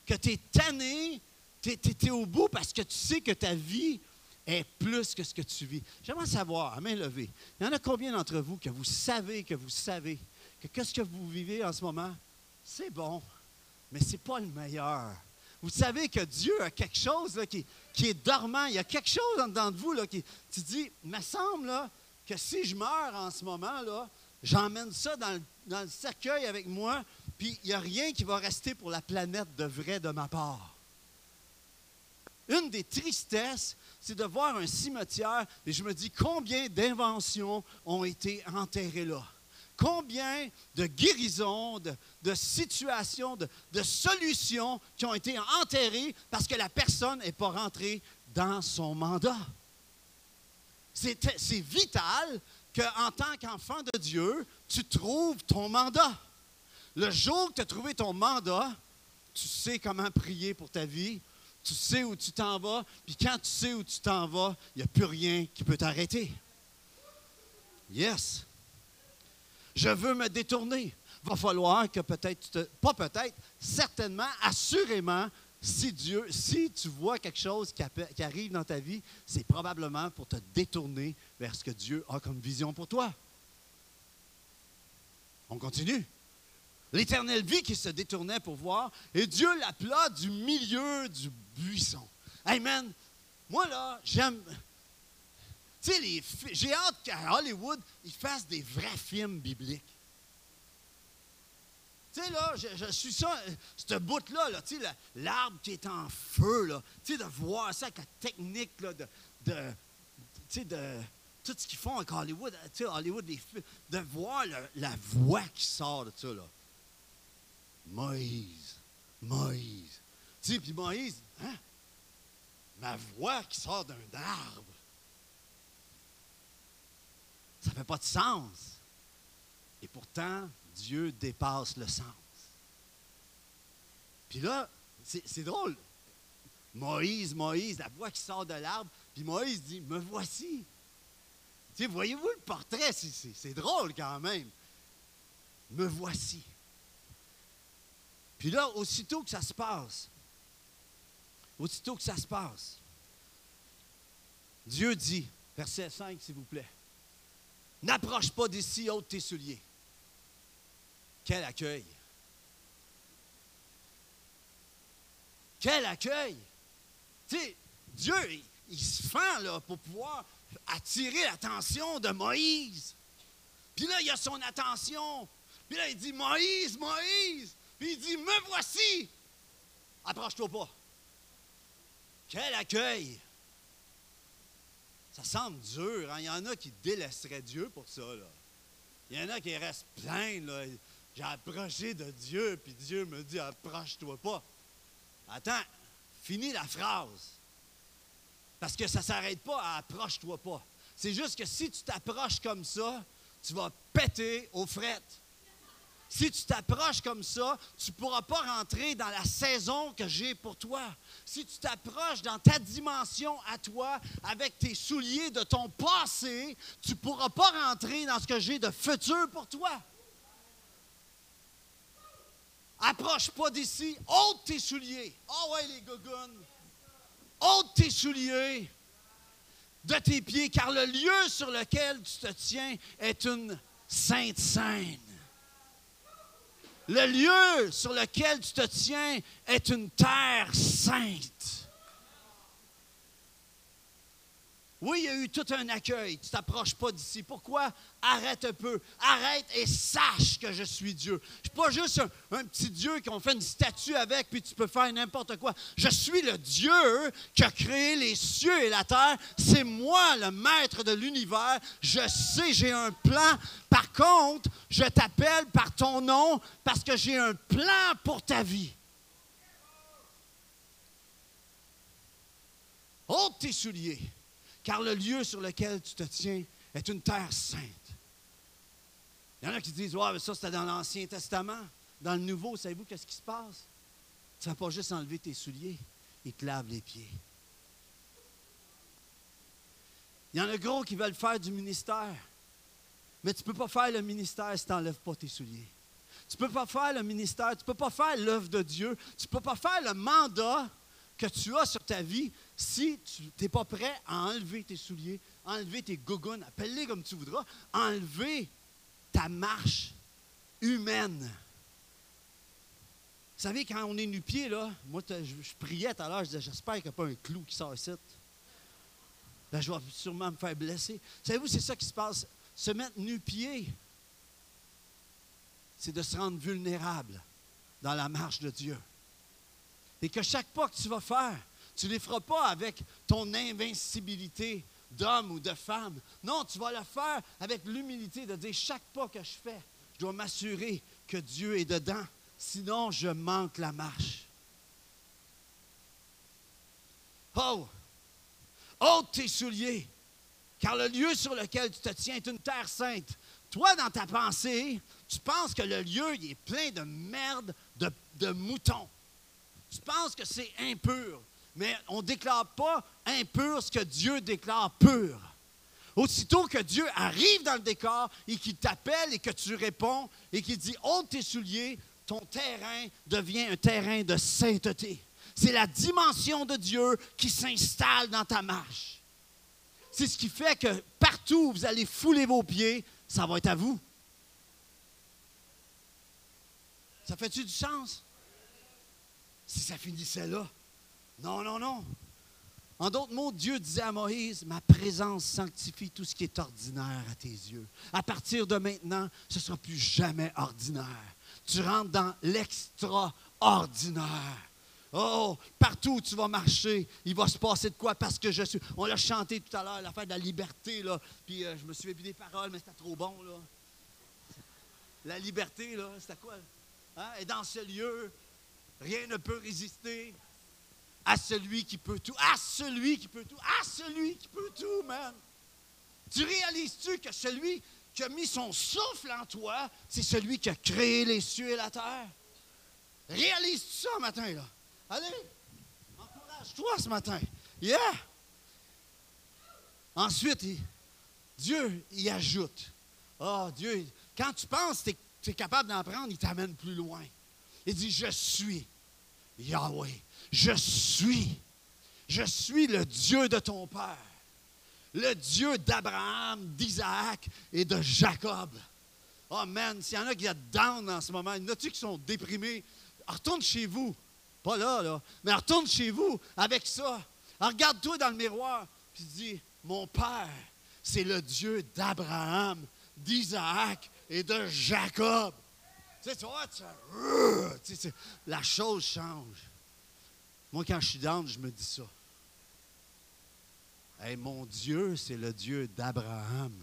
que tu es tanné, tu es, au bout parce que tu sais que ta vie est plus que ce que tu vis. J'aimerais savoir, à main levée, il y en a combien d'entre vous que vous savez que vous savez que qu'est-ce que vous vivez en ce moment, c'est bon, mais ce n'est pas le meilleur. Vous savez que Dieu a quelque chose qui, est dormant. Il y a quelque chose en dedans de vous là, qui, tu dis, il me semble que si je meurs en ce moment, j'emmène ça dans dans le cercueil avec moi, puis il n'y a rien qui va rester pour la planète de vrai de ma part. Une des tristesses, c'est de voir un cimetière et je me dis combien d'inventions ont été enterrées là? Combien de guérisons, de, situations, de, de, solutions qui ont été enterrées parce que la personne n'est pas rentrée dans son mandat. C'est vital qu'en tant qu'enfant de Dieu, tu trouves ton mandat. Le jour que tu as trouvé ton mandat, tu sais comment prier pour ta vie, tu sais où tu t'en vas, puis quand tu sais où tu t'en vas, il n'y a plus rien qui peut t'arrêter. Yes. Je veux me détourner. Va falloir que peut-être, pas peut-être, certainement, assurément, si Dieu, si tu vois quelque chose qui, arrive dans ta vie, c'est probablement pour te détourner vers ce que Dieu a comme vision pour toi. On continue. L'Éternel vit qui se détournait pour voir, et Dieu l'appela du milieu du buisson. Man, moi là, j'aime. J'ai hâte qu'à Hollywood, ils fassent des vrais films bibliques. Tu sais, là, je, suis ça, ce bout-là, là, l'arbre qui est en feu, là, tu sais, de voir ça avec la technique, là, de, de de tout ce qu'ils font avec Hollywood, sais, Hollywood, de voir la voix qui sort de ça, là. Moïse, Moïse. Tu sais, puis Moïse, hein? Ma voix qui sort d'un arbre. Ça ne fait pas de sens. Et pourtant, Dieu dépasse le sens. Puis là, c'est drôle. Moïse, Moïse, la voix qui sort de l'arbre, puis Moïse dit, me voici. Tu voyez-vous le portrait, c'est drôle quand même. Me voici. Puis là, aussitôt que ça se passe, aussitôt que ça se passe, Dieu dit, Verset 5, s'il vous plaît. N'approche pas d'ici, ôte tes souliers. Quel accueil! Quel accueil! Tu sais, Dieu, il, se fend pour pouvoir attirer l'attention de Moïse. Puis là, il a son attention. Puis là, il dit Moïse, Moïse. Puis il dit Me voici. Approche-toi pas. Quel accueil! Ça semble dur. Hein? Il y en a qui délaisseraient Dieu pour ça. Il y en a qui restent pleins. J'ai approché de Dieu, puis Dieu me dit Approche-toi pas. Attends, finis la phrase. Parce que ça ne s'arrête pas à approche-toi pas. C'est juste que si tu t'approches comme ça, tu vas péter aux frettes. Si tu t'approches comme ça, tu ne pourras pas rentrer dans la saison que j'ai pour toi. Si tu t'approches dans ta dimension à toi, avec tes souliers de ton passé, tu ne pourras pas rentrer dans ce que j'ai de futur pour toi. Approche pas d'ici, ôte tes souliers. Oh ouais, les gogoons. Ôte tes souliers de tes pieds, car le lieu sur lequel tu te tiens est une sainte scène. Le lieu sur lequel tu te tiens est une terre sainte. Oui, il y a eu tout un accueil. Tu t'approches pas d'ici. Pourquoi? Arrête un peu. Arrête et sache que je suis Dieu. Je suis pas juste un, petit Dieu qu'on fait une statue avec, puis tu peux faire n'importe quoi. Je suis le Dieu qui a créé les cieux et la terre. C'est moi le maître de l'univers. Je sais, j'ai un plan. Par contre, je t'appelle par ton nom parce que j'ai un plan pour ta vie. Ôte tes souliers car le lieu sur lequel tu te tiens est une terre sainte. Il y en a qui disent, ouais, mais ça c'était dans l'Ancien Testament. Dans le Nouveau, savez-vous qu'est-ce qui se passe? Tu ne vas pas juste enlever tes souliers, il te lave les pieds. Il y en a gros qui veulent faire du ministère. Mais tu ne peux pas faire le ministère si tu n'enlèves pas tes souliers. Tu ne peux pas faire le ministère, tu ne peux pas faire l'œuvre de Dieu, tu ne peux pas faire le mandat que tu as sur ta vie si tu n'es pas prêt à enlever tes souliers, enlever tes gougounes, appelle-les comme tu voudras, enlever ta marche humaine. Vous savez, quand on est nu-pied, là, moi, je, priais tout à l'heure, je disais, j'espère qu'il n'y a pas un clou qui sort ici. Ben, je vais sûrement me faire blesser. Savez-vous, c'est ça qui se passe? Se mettre nu-pied, c'est de se rendre vulnérable dans la marche de Dieu. Et que chaque pas que tu vas faire, tu ne les feras pas avec ton invincibilité d'homme ou de femme. Non, tu vas le faire avec l'humilité de dire chaque pas que je fais, je dois m'assurer que Dieu est dedans. Sinon, je manque la marche. Oh! Ôte tes souliers, car le lieu sur lequel tu te tiens est une terre sainte. Toi, dans ta pensée, tu penses que le lieu est plein de merde, de, de moutons. Tu penses que c'est impur, mais on ne déclare pas impur ce que Dieu déclare pur. Aussitôt que Dieu arrive dans le décor et qu'il t'appelle et que tu réponds et qu'il dit ôte tes souliers, ton terrain devient un terrain de sainteté. C'est la dimension de Dieu qui s'installe dans ta marche. C'est ce qui fait que partout où vous allez fouler vos pieds, ça va être à vous. Ça fait-tu du sens? si ça finissait là. Non, non, non. En d'autres mots, Dieu disait à Moïse, ma présence sanctifie tout ce qui est ordinaire à tes yeux. À partir de maintenant, ce ne sera plus jamais ordinaire. Tu rentres dans l'extraordinaire. Oh, partout où tu vas marcher, il va se passer de quoi parce que je suis. On l'a chanté tout à l'heure, l'affaire de la liberté, là. Puis euh, je me suis plus des paroles, mais c'était trop bon, là. La liberté, là, c'était quoi? Hein? Et dans ce lieu, Rien ne peut résister à celui qui peut tout. À celui qui peut tout. À celui qui peut tout, man. Tu réalises-tu que celui qui a mis son souffle en toi, c'est celui qui a créé les cieux et la terre? Réalises-tu ça matin, là? Allez, encourage-toi ce matin. Yeah! Ensuite, Dieu y ajoute. Oh, Dieu, quand tu penses que tu es capable d'en prendre, il t'amène plus loin. Il dit, je suis Yahweh. Je suis. Je suis le Dieu de ton Père. le Dieu d'Abraham, d'Isaac et de Jacob. Oh man, s'il y en a qui sont down en ce moment, il y en a qui sont déprimés, retourne chez vous. Pas là, là, mais retourne chez vous avec ça. Regarde-toi dans le miroir, puis dis, mon Père, c'est le Dieu d'Abraham, d'Isaac et de Jacob. Tu sais, tu vois, la chose change. Moi, quand je suis down, je me dis ça. Hey, mon Dieu, c'est le Dieu d'Abraham,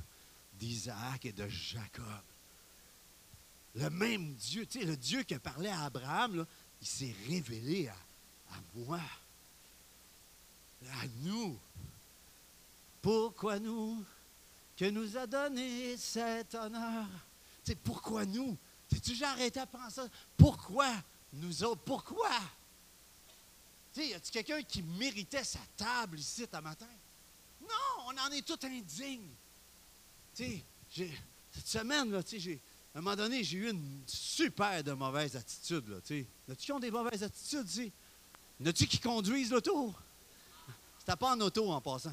d'Isaac et de Jacob. Le même Dieu, tu sais, le Dieu qui a parlé à Abraham, il s'est révélé à, à moi, à nous. Pourquoi nous que nous a donné cet honneur? Tu sais, pourquoi nous? T'es-tu déjà arrêté à penser Pourquoi nous autres? Pourquoi? Tu y a-tu quelqu'un qui méritait sa table ici ce matin? Non, on en est tout indignes. Tu sais, cette semaine, tu à un moment donné, j'ai eu une super de mauvaise attitude. Là, tu sais. Y a-tu qui ont des mauvaises attitudes? Y a-tu qui conduisent l'auto? C'était pas en auto en passant.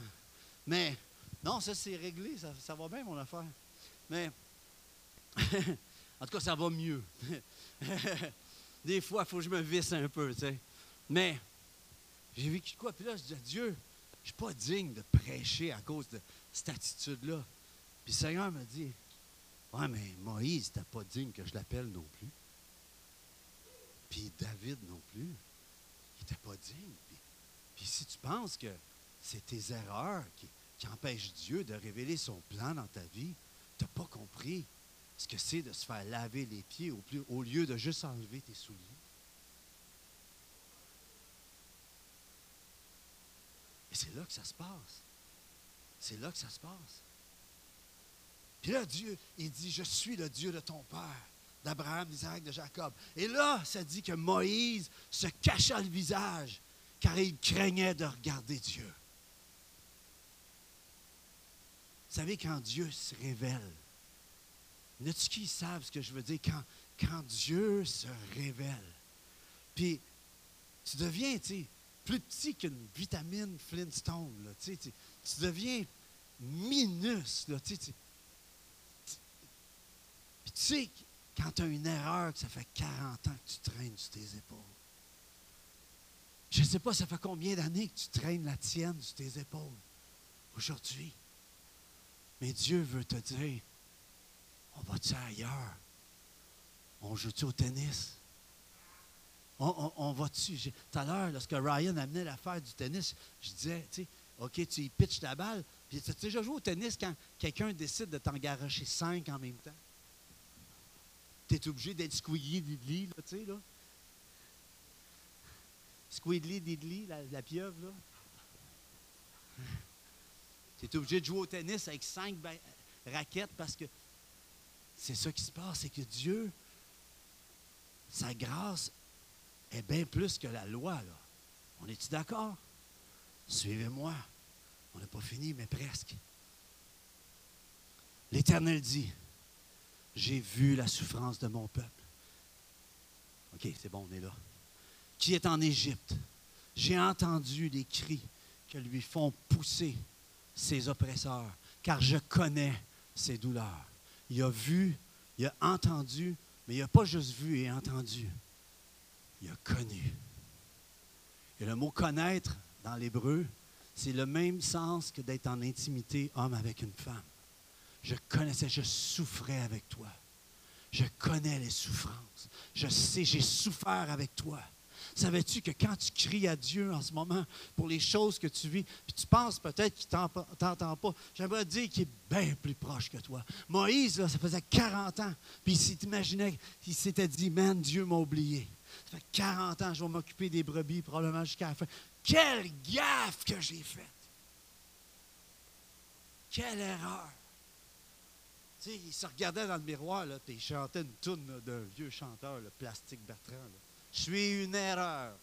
Mais, non, ça c'est réglé, ça, ça va bien mon affaire. Mais, en tout cas, ça va mieux. Des fois, il faut que je me visse un peu, tu. Mais, j'ai vécu quoi? Puis là, je dis Dieu, je ne suis pas digne de prêcher à cause de cette attitude-là. Puis le Seigneur m'a dit, ouais, mais Moïse n'était pas digne que je l'appelle non plus. Puis David non plus. Il n'était pas digne. Puis, si tu penses que c'est tes erreurs qui, empêchent Dieu de révéler son plan dans ta vie, tu n'as pas compris ce que c'est de se faire laver les pieds au lieu de juste enlever tes souliers. Et c'est là que ça se passe. C'est là que ça se passe. Puis là, Dieu, il dit, je suis le Dieu de ton père, d'Abraham, d'Isaac, de Jacob. Et là, ça dit que Moïse se cacha le visage, car il craignait de regarder Dieu. Vous savez, quand Dieu se révèle, a-tu qui savent ce que je veux dire? Quand, quand Dieu se révèle, puis tu deviens, tu sais, plus petit qu'une vitamine Flintstone, tu, tu, deviens minus, là, tu sais. Puis tu sais, quand tu as une erreur, ça fait 40 ans que tu traînes sur tes épaules. Je ne sais pas, ça fait combien d'années que tu traînes la tienne sur tes épaules aujourd'hui. Mais Dieu veut te dire, on va-tu ailleurs? On joue-tu au tennis? On, va-tu? Tout à l'heure, lorsque Ryan amenait l'affaire du tennis, je disais, tu sais, OK, tu y pitches ta balle. Puis tu as déjà joué au tennis quand quelqu'un décide de t'en garocher cinq en même temps? Tu es obligé d'être squeaky là, tu sais, là. Squidly diddly, la, la pieuvre, là. Tu es obligé de jouer au tennis avec cinq raquettes parce que c'est ça qui se passe, c'est que Dieu, sa grâce est bien plus que la loi. Là. On est-tu d'accord? Suivez-moi. On n'a pas fini, mais presque. L'Éternel dit, j'ai vu la souffrance de mon peuple. OK, c'est bon, on est là. Qui est en Égypte? J'ai entendu les cris que lui font pousser ses oppresseurs, car je connais ses douleurs. Il a vu, il a entendu, mais il n'a pas juste vu et entendu. Il a connu. Et le mot connaître dans l'hébreu, c'est le même sens que d'être en intimité homme avec une femme. Je connaissais, je souffrais avec toi. Je connais les souffrances. Je sais, j'ai souffert avec toi. Savais-tu que quand tu cries à Dieu en ce moment pour les choses que tu vis, puis tu penses peut-être qu'il ne t'entend pas, j'aimerais dire qu'il est bien plus proche que toi. Moïse, ça faisait 40 ans, puis il s'imaginait, il s'était dit, man, Dieu m'a oublié. Ça fait 40 ans, je vais m'occuper des brebis probablement jusqu'à la fin. Quelle gaffe que j'ai faite! Quelle erreur! Il se regardait dans le miroir, là, il chantait une toune d'un vieux chanteur, le Plastique Bertrand. Je suis une erreur.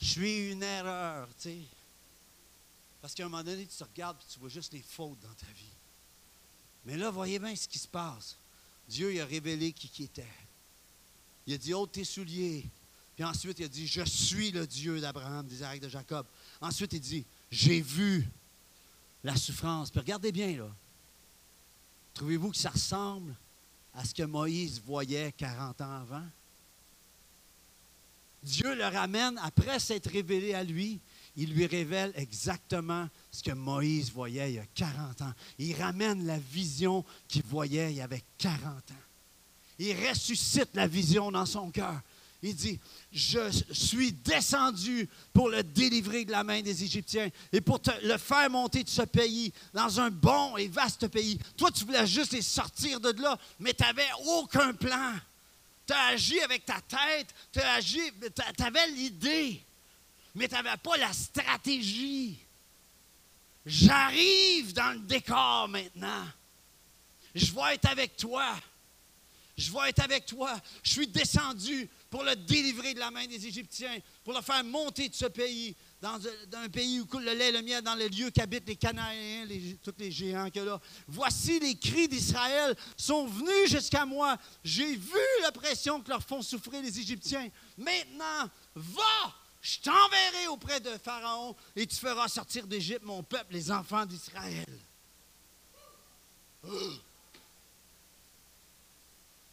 Je suis une erreur, tu sais. Parce qu'à un moment donné, tu te regardes et tu vois juste les fautes dans ta vie. Mais là, voyez bien ce qui se passe. Dieu il a révélé qui qui était. Il a dit, ôte tes souliers. Puis ensuite, il a dit, je suis le Dieu d'Abraham, d'Isaac, de Jacob. Ensuite, il dit, j'ai vu la souffrance. Puis regardez bien, là. Trouvez-vous que ça ressemble à ce que Moïse voyait 40 ans avant? Dieu le ramène, après s'être révélé à lui, il lui révèle exactement ce que Moïse voyait il y a 40 ans. Il ramène la vision qu'il voyait il y avait 40 ans. Il ressuscite la vision dans son cœur. Il dit, je suis descendu pour le délivrer de la main des Égyptiens et pour le faire monter de ce pays dans un bon et vaste pays. Toi, tu voulais juste les sortir de là, mais tu n'avais aucun plan. Tu as agi avec ta tête, tu as agi, tu avais l'idée, mais tu n'avais pas la stratégie. J'arrive dans le décor maintenant. Je vais être avec toi. Je vais être avec toi. Je suis descendu pour le délivrer de la main des Égyptiens, pour le faire monter de ce pays, dans, un pays où coule le lait le miel, dans le lieu qu'habitent les Cananéens, tous les géants que là. Voici les cris d'Israël sont venus jusqu'à moi. J'ai vu l'oppression que leur font souffrir les Égyptiens. Maintenant, va, je t'enverrai auprès de Pharaon et tu feras sortir d'Égypte mon peuple, les enfants d'Israël.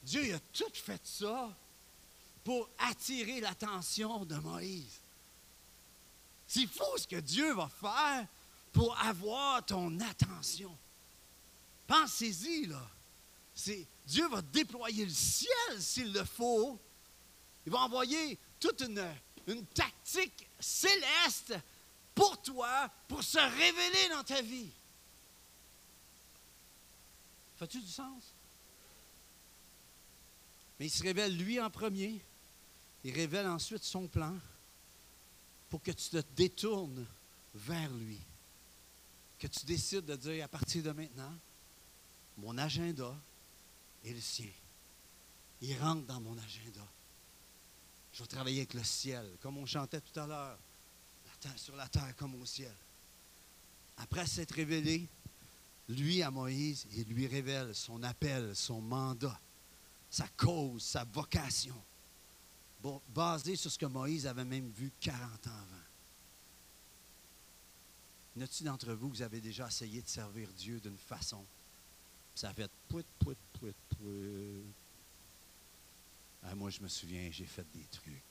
Dieu a tout fait ça pour attirer l'attention de Moïse. C'est fou ce que Dieu va faire pour avoir ton attention. Pensez-y, là. Dieu va déployer le ciel s'il le faut. Il va envoyer toute une, une tactique céleste pour toi, pour se révéler dans ta vie. Fais-tu du sens? Mais il se révèle lui en premier. Il révèle ensuite son plan pour que tu te détournes vers lui. Que tu décides de dire à partir de maintenant, mon agenda est le sien. Il rentre dans mon agenda. Je vais travailler avec le ciel, comme on chantait tout à l'heure, sur la terre comme au ciel. Après s'être révélé, lui à Moïse, il lui révèle son appel, son mandat, sa cause, sa vocation basé sur ce que Moïse avait même vu 40 ans avant. A-t-il d'entre vous que vous avez déjà essayé de servir Dieu d'une façon? Ça fait pouit, pouit, pouit, pouit. Ah, moi, je me souviens, j'ai fait des trucs.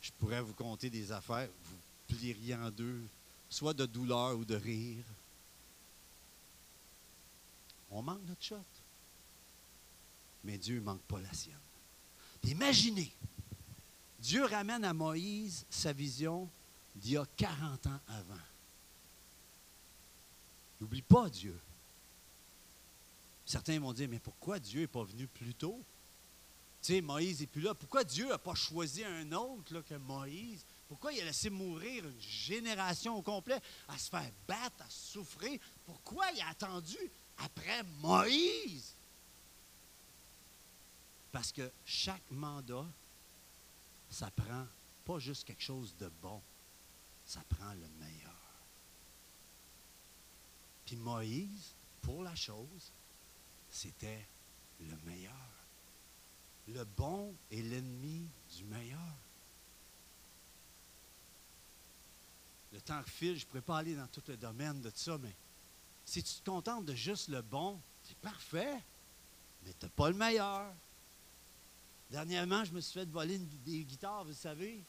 Je pourrais vous compter des affaires, vous plieriez en deux, soit de douleur ou de rire. On manque notre shot. Mais Dieu ne manque pas la sienne. Imaginez, Dieu ramène à Moïse sa vision d'il y a 40 ans avant. N'oublie pas Dieu. Certains vont dire, mais pourquoi Dieu n'est pas venu plus tôt? Tu sais, Moïse n'est plus là. Pourquoi Dieu n'a pas choisi un autre que Moïse? Pourquoi il a laissé mourir une génération au complet à se faire battre, à souffrir? Pourquoi il a attendu après Moïse? Parce que chaque mandat, ça prend pas juste quelque chose de bon, ça prend le meilleur. Puis Moïse, pour la chose, c'était le meilleur. Le bon est l'ennemi du meilleur. Le temps file, je ne pourrais pas aller dans tout le domaine de ça, mais si tu te contentes de juste le bon, c'est parfait, mais tu n'as pas le meilleur. Dernièrement, je me suis fait voler des guitares, vous savez.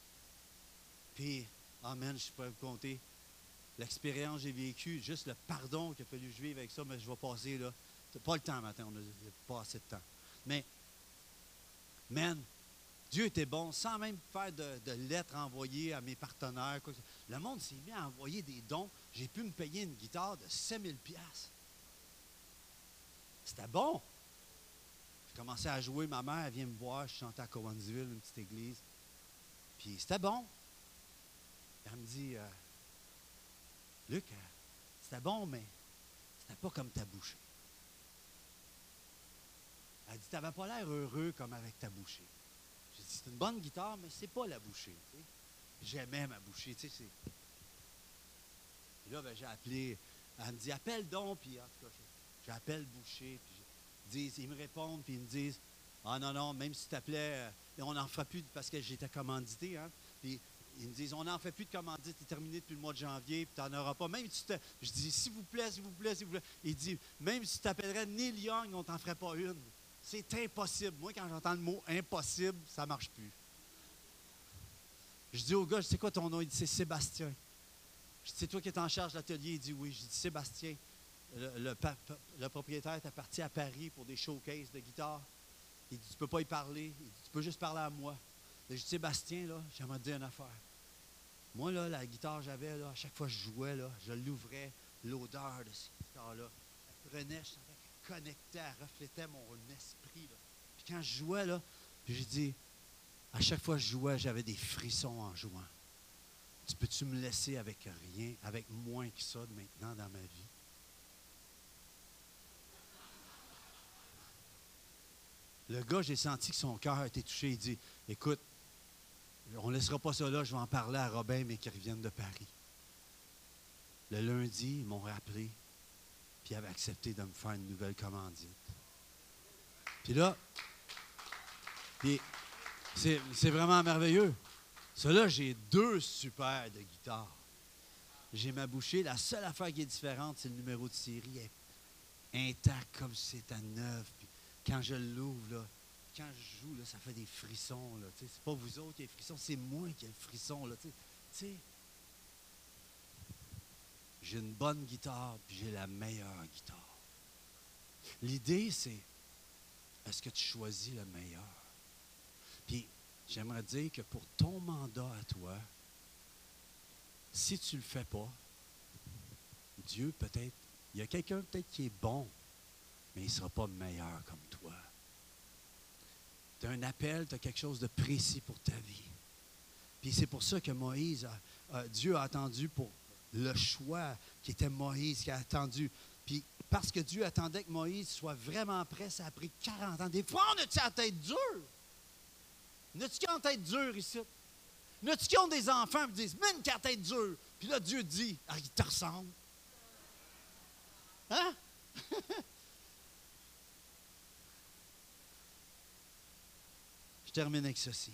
Puis, Amen, je ne sais pas vous compter l'expérience que j'ai vécue, juste le pardon qu'il a fallu vivre avec ça, mais je vais passer là. Pas le temps maintenant, on n'a pas assez de temps. Mais, man, Dieu était bon, sans même faire de, lettres envoyées à mes partenaires. Le monde s'est mis à envoyer des dons. J'ai pu me payer une guitare de 5000 pièces. C'était bon. J'ai commencé à jouer. Ma mère, elle vient me voir. Je chantais à Cowansville, une petite église. Puis c'était bon. Elle me dit euh, Luc, euh, c'était bon, mais c'était pas comme ta bouchée. Elle dit Tu n'avais pas l'air heureux comme avec ta bouchée. J'ai dit C'est une bonne guitare, mais c'est pas la bouchée. J'aimais ma bouchée. Tu là, ben, j'ai appelé. Elle me dit Appelle donc. Puis en tout cas, j'appelle Boucher. Ils me répondent, puis ils me disent Ah non, non, même si tu t'appelais, euh, on n'en fera plus parce que j'étais commandité. Hein, puis ils me disent, on n'en fait plus de commandite, c'est terminé depuis le mois de janvier, puis tu n'en auras pas. Même si tu Je dis, s'il vous plaît, s'il vous plaît, s'il vous plaît. Il dit, même si tu t'appellerais Neil Young, on t'en ferait pas une. C'est impossible. Moi, quand j'entends le mot impossible, ça ne marche plus. Je dis au gars, sais quoi ton nom? Il dit, c'est Sébastien. Je dis, c'est toi qui es en charge de l'atelier? Il dit, oui. Je dis, Sébastien, le, propriétaire est parti à Paris pour des showcases de guitare. Il dit, tu peux pas y parler. Tu peux juste parler à moi. Je dis, Sébastien, là, j'aimerais te dire une affaire. Moi, là, la guitare j'avais, là, à chaque fois que je jouais, là, je l'ouvrais, l'odeur de cette guitare-là, elle prenait, je sentais qu'elle connectait, elle reflétait mon esprit. Là. Puis quand je jouais, là, j'ai dit, à chaque fois que je jouais, j'avais des frissons en jouant. Tu peux-tu me laisser avec rien, avec moins que ça maintenant dans ma vie? Le gars, j'ai senti que son cœur a été touché. Il dit Écoute, on ne laissera pas ça là, je vais en parler à Robin, mais qui reviennent de Paris. Le lundi, ils m'ont rappelé, puis ils avaient accepté de me faire une nouvelle commandite. Puis là, c'est vraiment merveilleux. Cela, j'ai deux super de guitare. J'ai ma bouchée. La seule affaire qui est différente, c'est le numéro de série. est intact comme c'était à neuf. Quand je l'ouvre, quand je joue, là, ça fait des frissons. Là, c'est pas vous autres qui avez frissons, c'est moi qui ai le frisson. J'ai une bonne guitare, puis j'ai la meilleure guitare. L'idée, c'est est-ce que tu choisis le meilleur? Puis j'aimerais dire que pour ton mandat à toi, si tu ne le fais pas, Dieu peut-être, il y a quelqu'un peut-être qui est bon, mais il ne sera pas meilleur comme toi tu as un appel, tu as quelque chose de précis pour ta vie. Puis c'est pour ça que Moïse, Dieu a attendu pour le choix qui était Moïse, qui a attendu. Puis parce que Dieu attendait que Moïse soit vraiment prêt, ça a pris 40 ans. Des fois, on a-tu la tête dure? N'a-tu qui ont tête dure ici? Ont des enfants qui disent, mène qui a tête dure? Puis là, Dieu dit, ah, il te ressemble. Hein? Je termine avec ceci.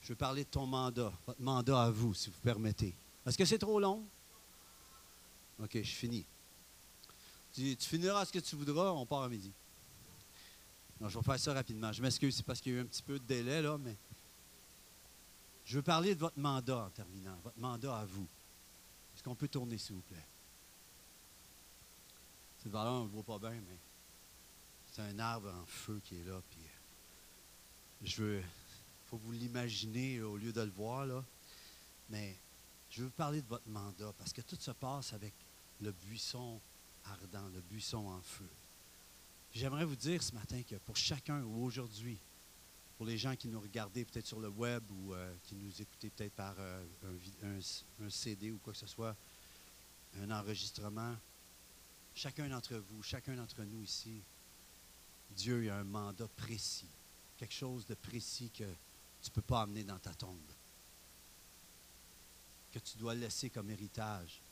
Je veux parler de ton mandat, votre mandat à vous, si vous permettez. Est-ce que c'est trop long? OK, je finis. Tu, finiras ce que tu voudras, on part à midi. Non, je vais faire ça rapidement. Je m'excuse, c'est parce qu'il y a eu un petit peu de délai, là, mais je veux parler de votre mandat en terminant, votre mandat à vous. Est-ce qu'on peut tourner, s'il vous plaît? Cette valeur, on ne le voit pas bien, mais c'est un arbre en feu qui est là, puis je veux, faut vous l'imaginer au lieu de le voir, là. Mais je veux vous parler de votre mandat parce que tout se passe avec le buisson ardent, le buisson en feu. J'aimerais vous dire ce matin que pour chacun ou aujourd'hui, pour les gens qui nous regardaient peut-être sur le web ou euh, qui nous écoutaient peut-être par euh, un, CD ou quoi que ce soit, un enregistrement, chacun d'entre vous, chacun d'entre nous ici, Dieu a un mandat précis quelque chose de précis que tu ne peux pas amener dans ta tombe, que tu dois laisser comme héritage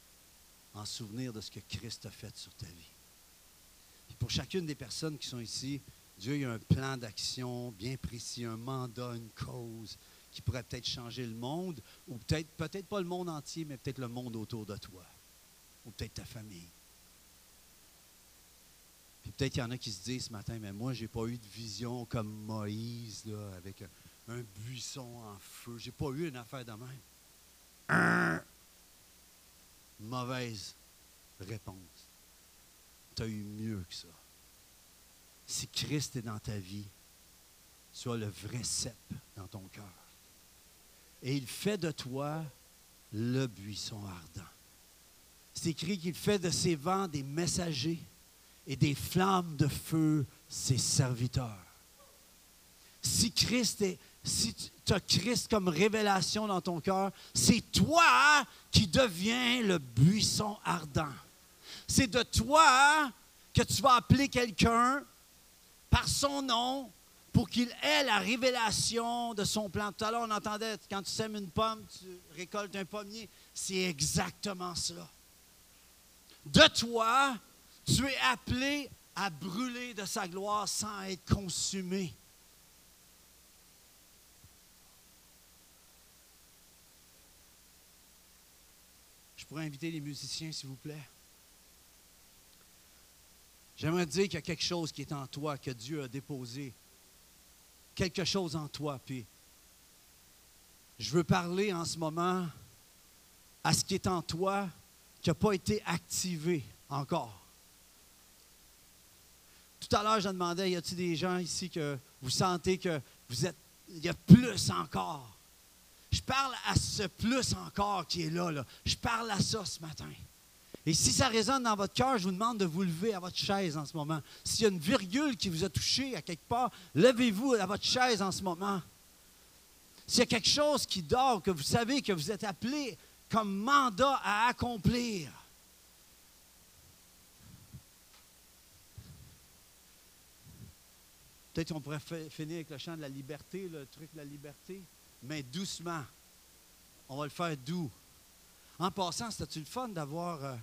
en souvenir de ce que Christ a fait sur ta vie. Et pour chacune des personnes qui sont ici, Dieu a un plan d'action bien précis, un mandat, une cause qui pourrait peut-être changer le monde, ou peut-être peut-être pas le monde entier, mais peut-être le monde autour de toi, ou peut-être ta famille peut-être qu'il y en a qui se disent ce matin, mais moi, je n'ai pas eu de vision comme Moïse, là, avec un, buisson en feu. Je n'ai pas eu une affaire de même. Mauvaise réponse. Tu as eu mieux que ça. Si Christ est dans ta vie, sois le vrai cep dans ton cœur. Et il fait de toi le buisson ardent. C'est écrit qu'il fait de ses vents des messagers et des flammes de feu ses serviteurs. Si Christ est, si tu as Christ comme révélation dans ton cœur, c'est toi qui deviens le buisson ardent. C'est de toi que tu vas appeler quelqu'un par son nom pour qu'il ait la révélation de son plan. Tout à l'heure, on entendait, quand tu sèmes une pomme, tu récoltes un pommier. C'est exactement ça. De toi, tu es appelé à brûler de sa gloire sans être consumé. Je pourrais inviter les musiciens, s'il vous plaît. J'aimerais dire qu'il y a quelque chose qui est en toi, que Dieu a déposé. Quelque chose en toi. Puis, je veux parler en ce moment à ce qui est en toi, qui n'a pas été activé encore. Tout à l'heure, je demandais, y a-t-il des gens ici que vous sentez que vous êtes, il y a plus encore? Je parle à ce plus encore qui est là, là. Je parle à ça ce matin. Et si ça résonne dans votre cœur, je vous demande de vous lever à votre chaise en ce moment. S'il y a une virgule qui vous a touché à quelque part, levez-vous à votre chaise en ce moment. S'il y a quelque chose qui dort, que vous savez que vous êtes appelé comme mandat à accomplir, Peut-être qu'on pourrait finir avec le chant de la liberté, le truc de la liberté, mais doucement. On va le faire doux. En passant, c'était-tu le fun d'avoir euh,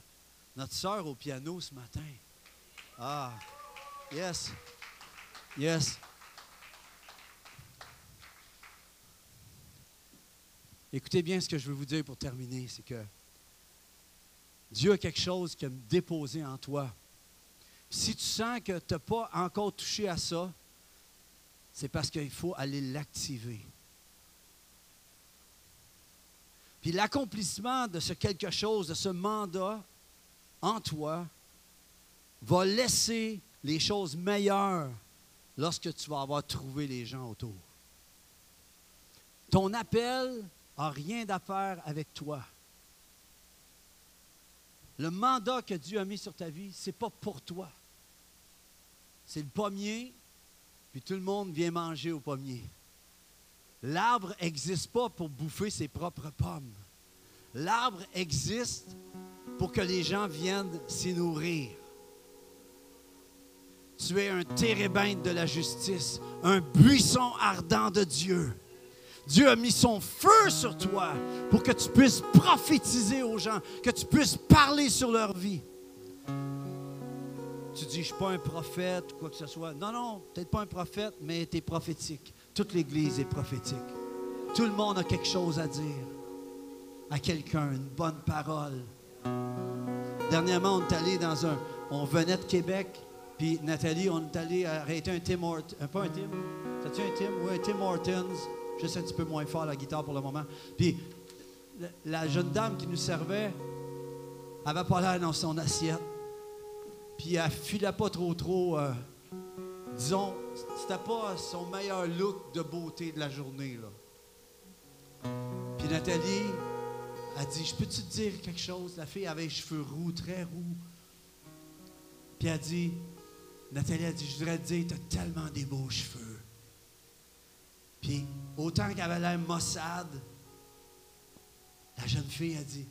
notre sœur au piano ce matin? Ah, yes, yes. Écoutez bien ce que je veux vous dire pour terminer, c'est que Dieu a quelque chose qui a déposé en toi. Si tu sens que tu n'as pas encore touché à ça, c'est parce qu'il faut aller l'activer. Puis l'accomplissement de ce quelque chose, de ce mandat en toi, va laisser les choses meilleures lorsque tu vas avoir trouvé les gens autour. Ton appel n'a rien à faire avec toi. Le mandat que Dieu a mis sur ta vie, ce n'est pas pour toi. C'est le pommier, puis tout le monde vient manger au pommier. L'arbre n'existe pas pour bouffer ses propres pommes. L'arbre existe pour que les gens viennent s'y nourrir. Tu es un térébinthe de la justice, un buisson ardent de Dieu. Dieu a mis son feu sur toi pour que tu puisses prophétiser aux gens, que tu puisses parler sur leur vie. Tu dis, je ne suis pas un prophète, quoi que ce soit. Non, non, peut-être pas un prophète, mais tu es prophétique. Toute l'Église est prophétique. Tout le monde a quelque chose à dire à quelqu'un, une bonne parole. Dernièrement, on est allé dans un. On venait de Québec, puis Nathalie, on est allé arrêter un Tim Hortons. Euh, pas un Tim T'as-tu un Tim? Oui, un Tim Hortons. Juste un petit peu moins fort la guitare pour le moment. Puis la jeune dame qui nous servait avait pas l'air dans son assiette. Puis elle filait pas trop, trop. Euh, disons, c'était pas son meilleur look de beauté de la journée. Là. Puis Nathalie a dit Je peux-tu te dire quelque chose? La fille avait les cheveux roux, très roux. Puis elle a dit Nathalie a dit Je voudrais te dire, tu as tellement des beaux cheveux. Puis, autant qu'elle avait l'air maussade, la jeune fille a dit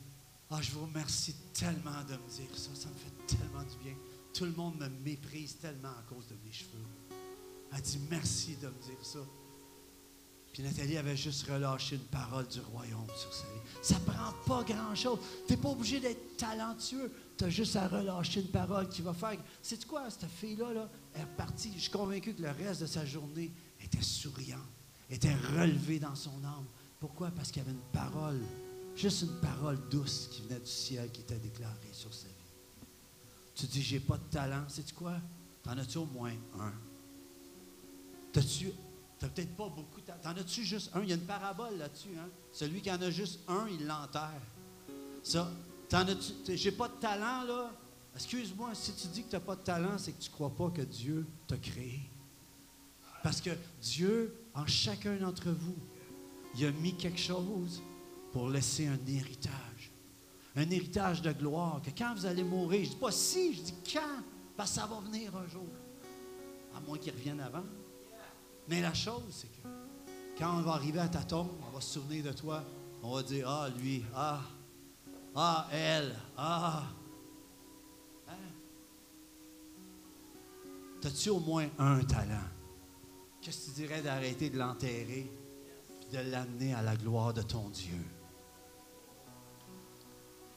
Ah, je vous remercie tellement de me dire ça, ça me fait tellement du bien. Tout le monde me méprise tellement à cause de mes cheveux. Elle dit merci de me dire ça. Puis Nathalie avait juste relâché une parole du royaume sur sa vie. Ça ne prend pas grand-chose. Tu n'es pas obligé d'être talentueux. Tu as juste à relâcher une parole qui va faire. C'est quoi, cette fille-là, là, elle est partie. Je suis convaincu que le reste de sa journée était souriante, était relevée dans son âme. Pourquoi? Parce qu'il y avait une parole, juste une parole douce qui venait du ciel, qui était déclarée sur sa vie. Tu dis, j'ai pas de talent. Sais-tu quoi? T'en as-tu au moins un? T'as-tu. T'as peut-être pas beaucoup. T'en as-tu juste un? Il y a une parabole là-dessus. Hein? Celui qui en a juste un, il l'enterre. Ça, t'en as-tu. J'ai pas de talent, là? Excuse-moi, si tu dis que tu n'as pas de talent, c'est que tu crois pas que Dieu t'a créé. Parce que Dieu, en chacun d'entre vous, il a mis quelque chose pour laisser un héritage un héritage de gloire, que quand vous allez mourir, je ne dis pas si, je dis quand, parce que ça va venir un jour. À moins qu'il revienne avant. Mais la chose, c'est que quand on va arriver à ta tombe, on va se souvenir de toi, on va dire, ah, lui, ah, ah, elle, ah. Hein? T'as-tu au moins un talent? Qu'est-ce que tu dirais d'arrêter de l'enterrer et de l'amener à la gloire de ton Dieu?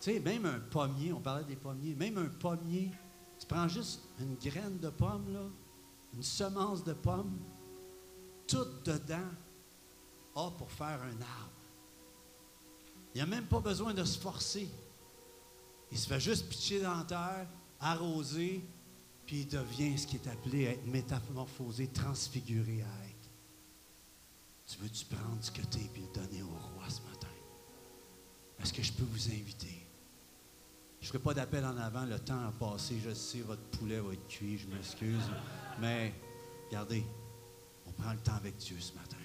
Tu sais, même un pommier, on parlait des pommiers, même un pommier, tu prends juste une graine de pomme, là, une semence de pomme, tout dedans a pour faire un arbre. Il n'y a même pas besoin de se forcer. Il se fait juste pitcher dans la terre, arroser, puis il devient ce qui est appelé à être métamorphosé, transfiguré à être. Tu veux-tu prendre ce que tu es et le donner au roi ce matin? Est-ce que je peux vous inviter? Je ne ferai pas d'appel en avant, le temps a passé, je sais, votre poulet va être cuit, je m'excuse. Mais, regardez, on prend le temps avec Dieu ce matin.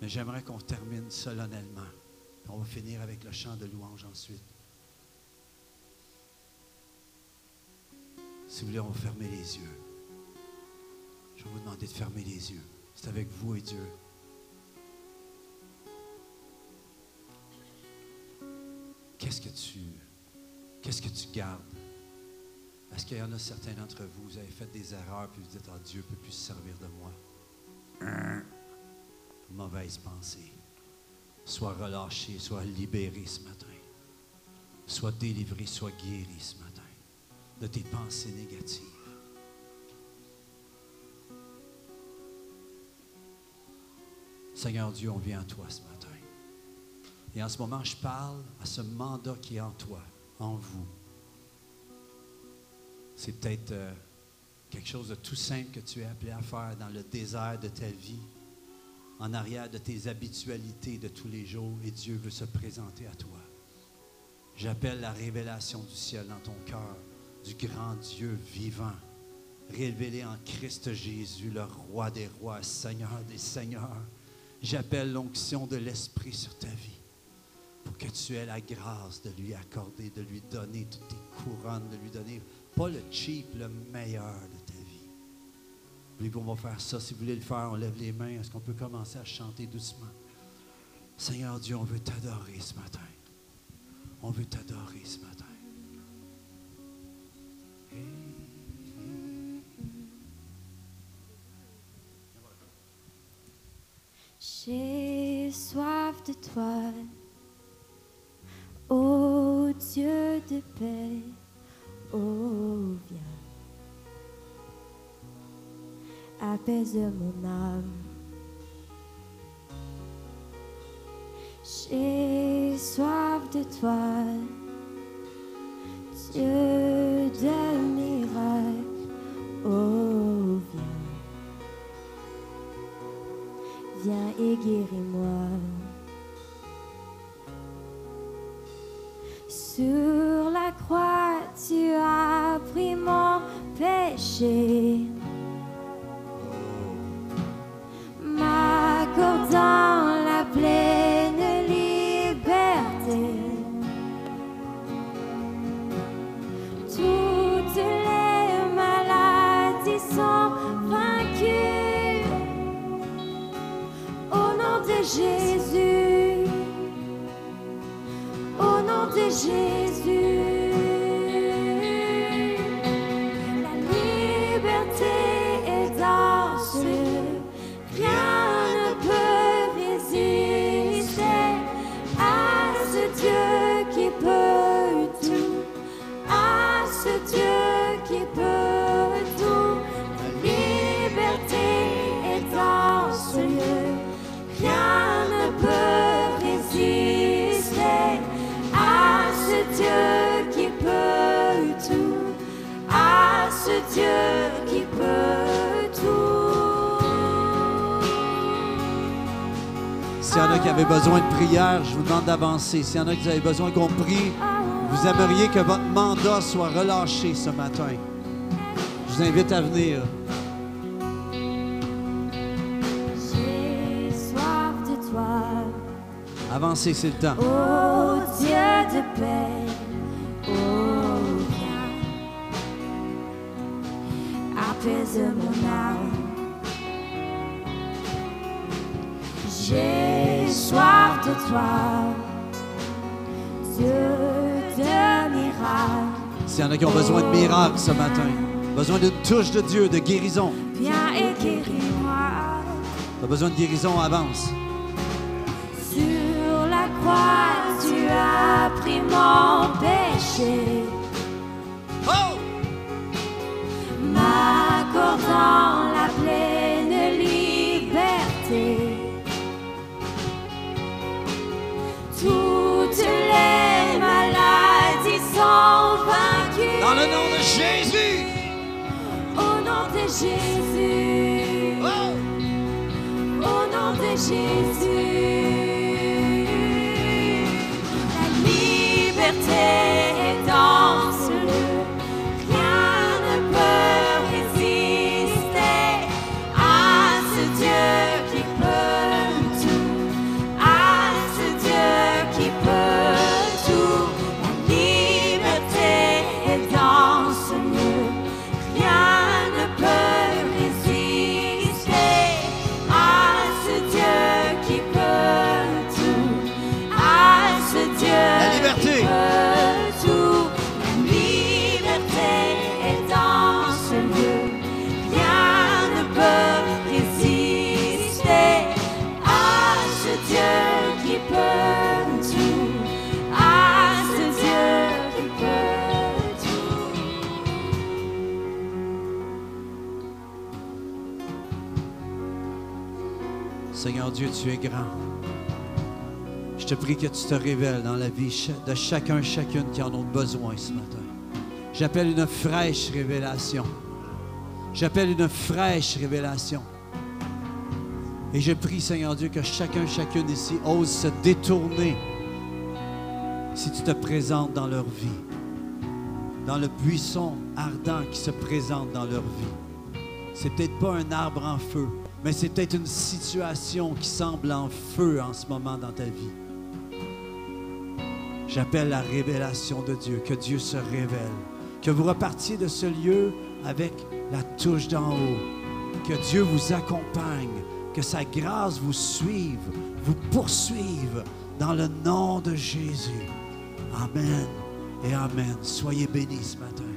Mais j'aimerais qu'on termine solennellement. On va finir avec le chant de louange ensuite. Si vous voulez, on va fermer les yeux. Je vais vous demander de fermer les yeux. C'est avec vous et Dieu. Qu'est-ce que tu qu'est-ce que tu gardes? Est-ce qu'il y en a certains d'entre vous, vous avez fait des erreurs, puis vous dites, ah, Dieu ne peut plus se servir de moi? Mauvaise pensée. Sois relâché, sois libéré ce matin. Sois délivré, sois guéri ce matin de tes pensées négatives. Seigneur Dieu, on vient à toi ce matin. Et en ce moment, je parle à ce mandat qui est en toi, vous. C'est peut-être euh, quelque chose de tout simple que tu es appelé à faire dans le désert de ta vie, en arrière de tes habitualités de tous les jours, et Dieu veut se présenter à toi. J'appelle la révélation du ciel dans ton cœur du grand Dieu vivant, révélé en Christ Jésus, le roi des rois, Seigneur des seigneurs. J'appelle l'onction de l'Esprit sur ta vie pour que tu aies la grâce de lui accorder, de lui donner toutes tes couronnes, de lui donner pas le cheap, le meilleur de ta vie. Voulez-vous qu'on va faire ça? Si vous voulez le faire, on lève les mains. Est-ce qu'on peut commencer à chanter doucement? Seigneur Dieu, on veut t'adorer ce matin. On veut t'adorer ce matin. J'ai soif de toi, ô Dieu de paix, ô viens, apaise mon âme. J'ai soif de toi, Dieu de miracles, ô viens. Viens et guéris-moi. Sur la croix, tu as pris mon péché. M'accordant la pleine Besoin de prière, je vous demande d'avancer. S'il y en a qui avaient besoin qu'on prie, vous aimeriez que votre mandat soit relâché ce matin. Je vous invite à venir. J'ai soif de toi. Avancez, c'est le temps. Ô Dieu de paix, S'il y en a qui ont besoin de miracles ce matin, besoin d'une touche de Dieu, de guérison. Viens et guéris-moi. Tu as besoin de guérison, avance. Sur la croix, tu as pris mon péché. Jésus. Au nom de Jésus. Oh! Au nom de Jésus. La liberté tu es grand. Je te prie que tu te révèles dans la vie de chacun, chacune qui en ont besoin ce matin. J'appelle une fraîche révélation. J'appelle une fraîche révélation. Et je prie, Seigneur Dieu, que chacun, chacune ici ose se détourner si tu te présentes dans leur vie, dans le buisson ardent qui se présente dans leur vie. C'est peut-être pas un arbre en feu, mais c'est peut-être une situation qui semble en feu en ce moment dans ta vie. J'appelle la révélation de Dieu, que Dieu se révèle, que vous repartiez de ce lieu avec la touche d'en haut, que Dieu vous accompagne, que sa grâce vous suive, vous poursuive dans le nom de Jésus. Amen et Amen. Soyez bénis ce matin.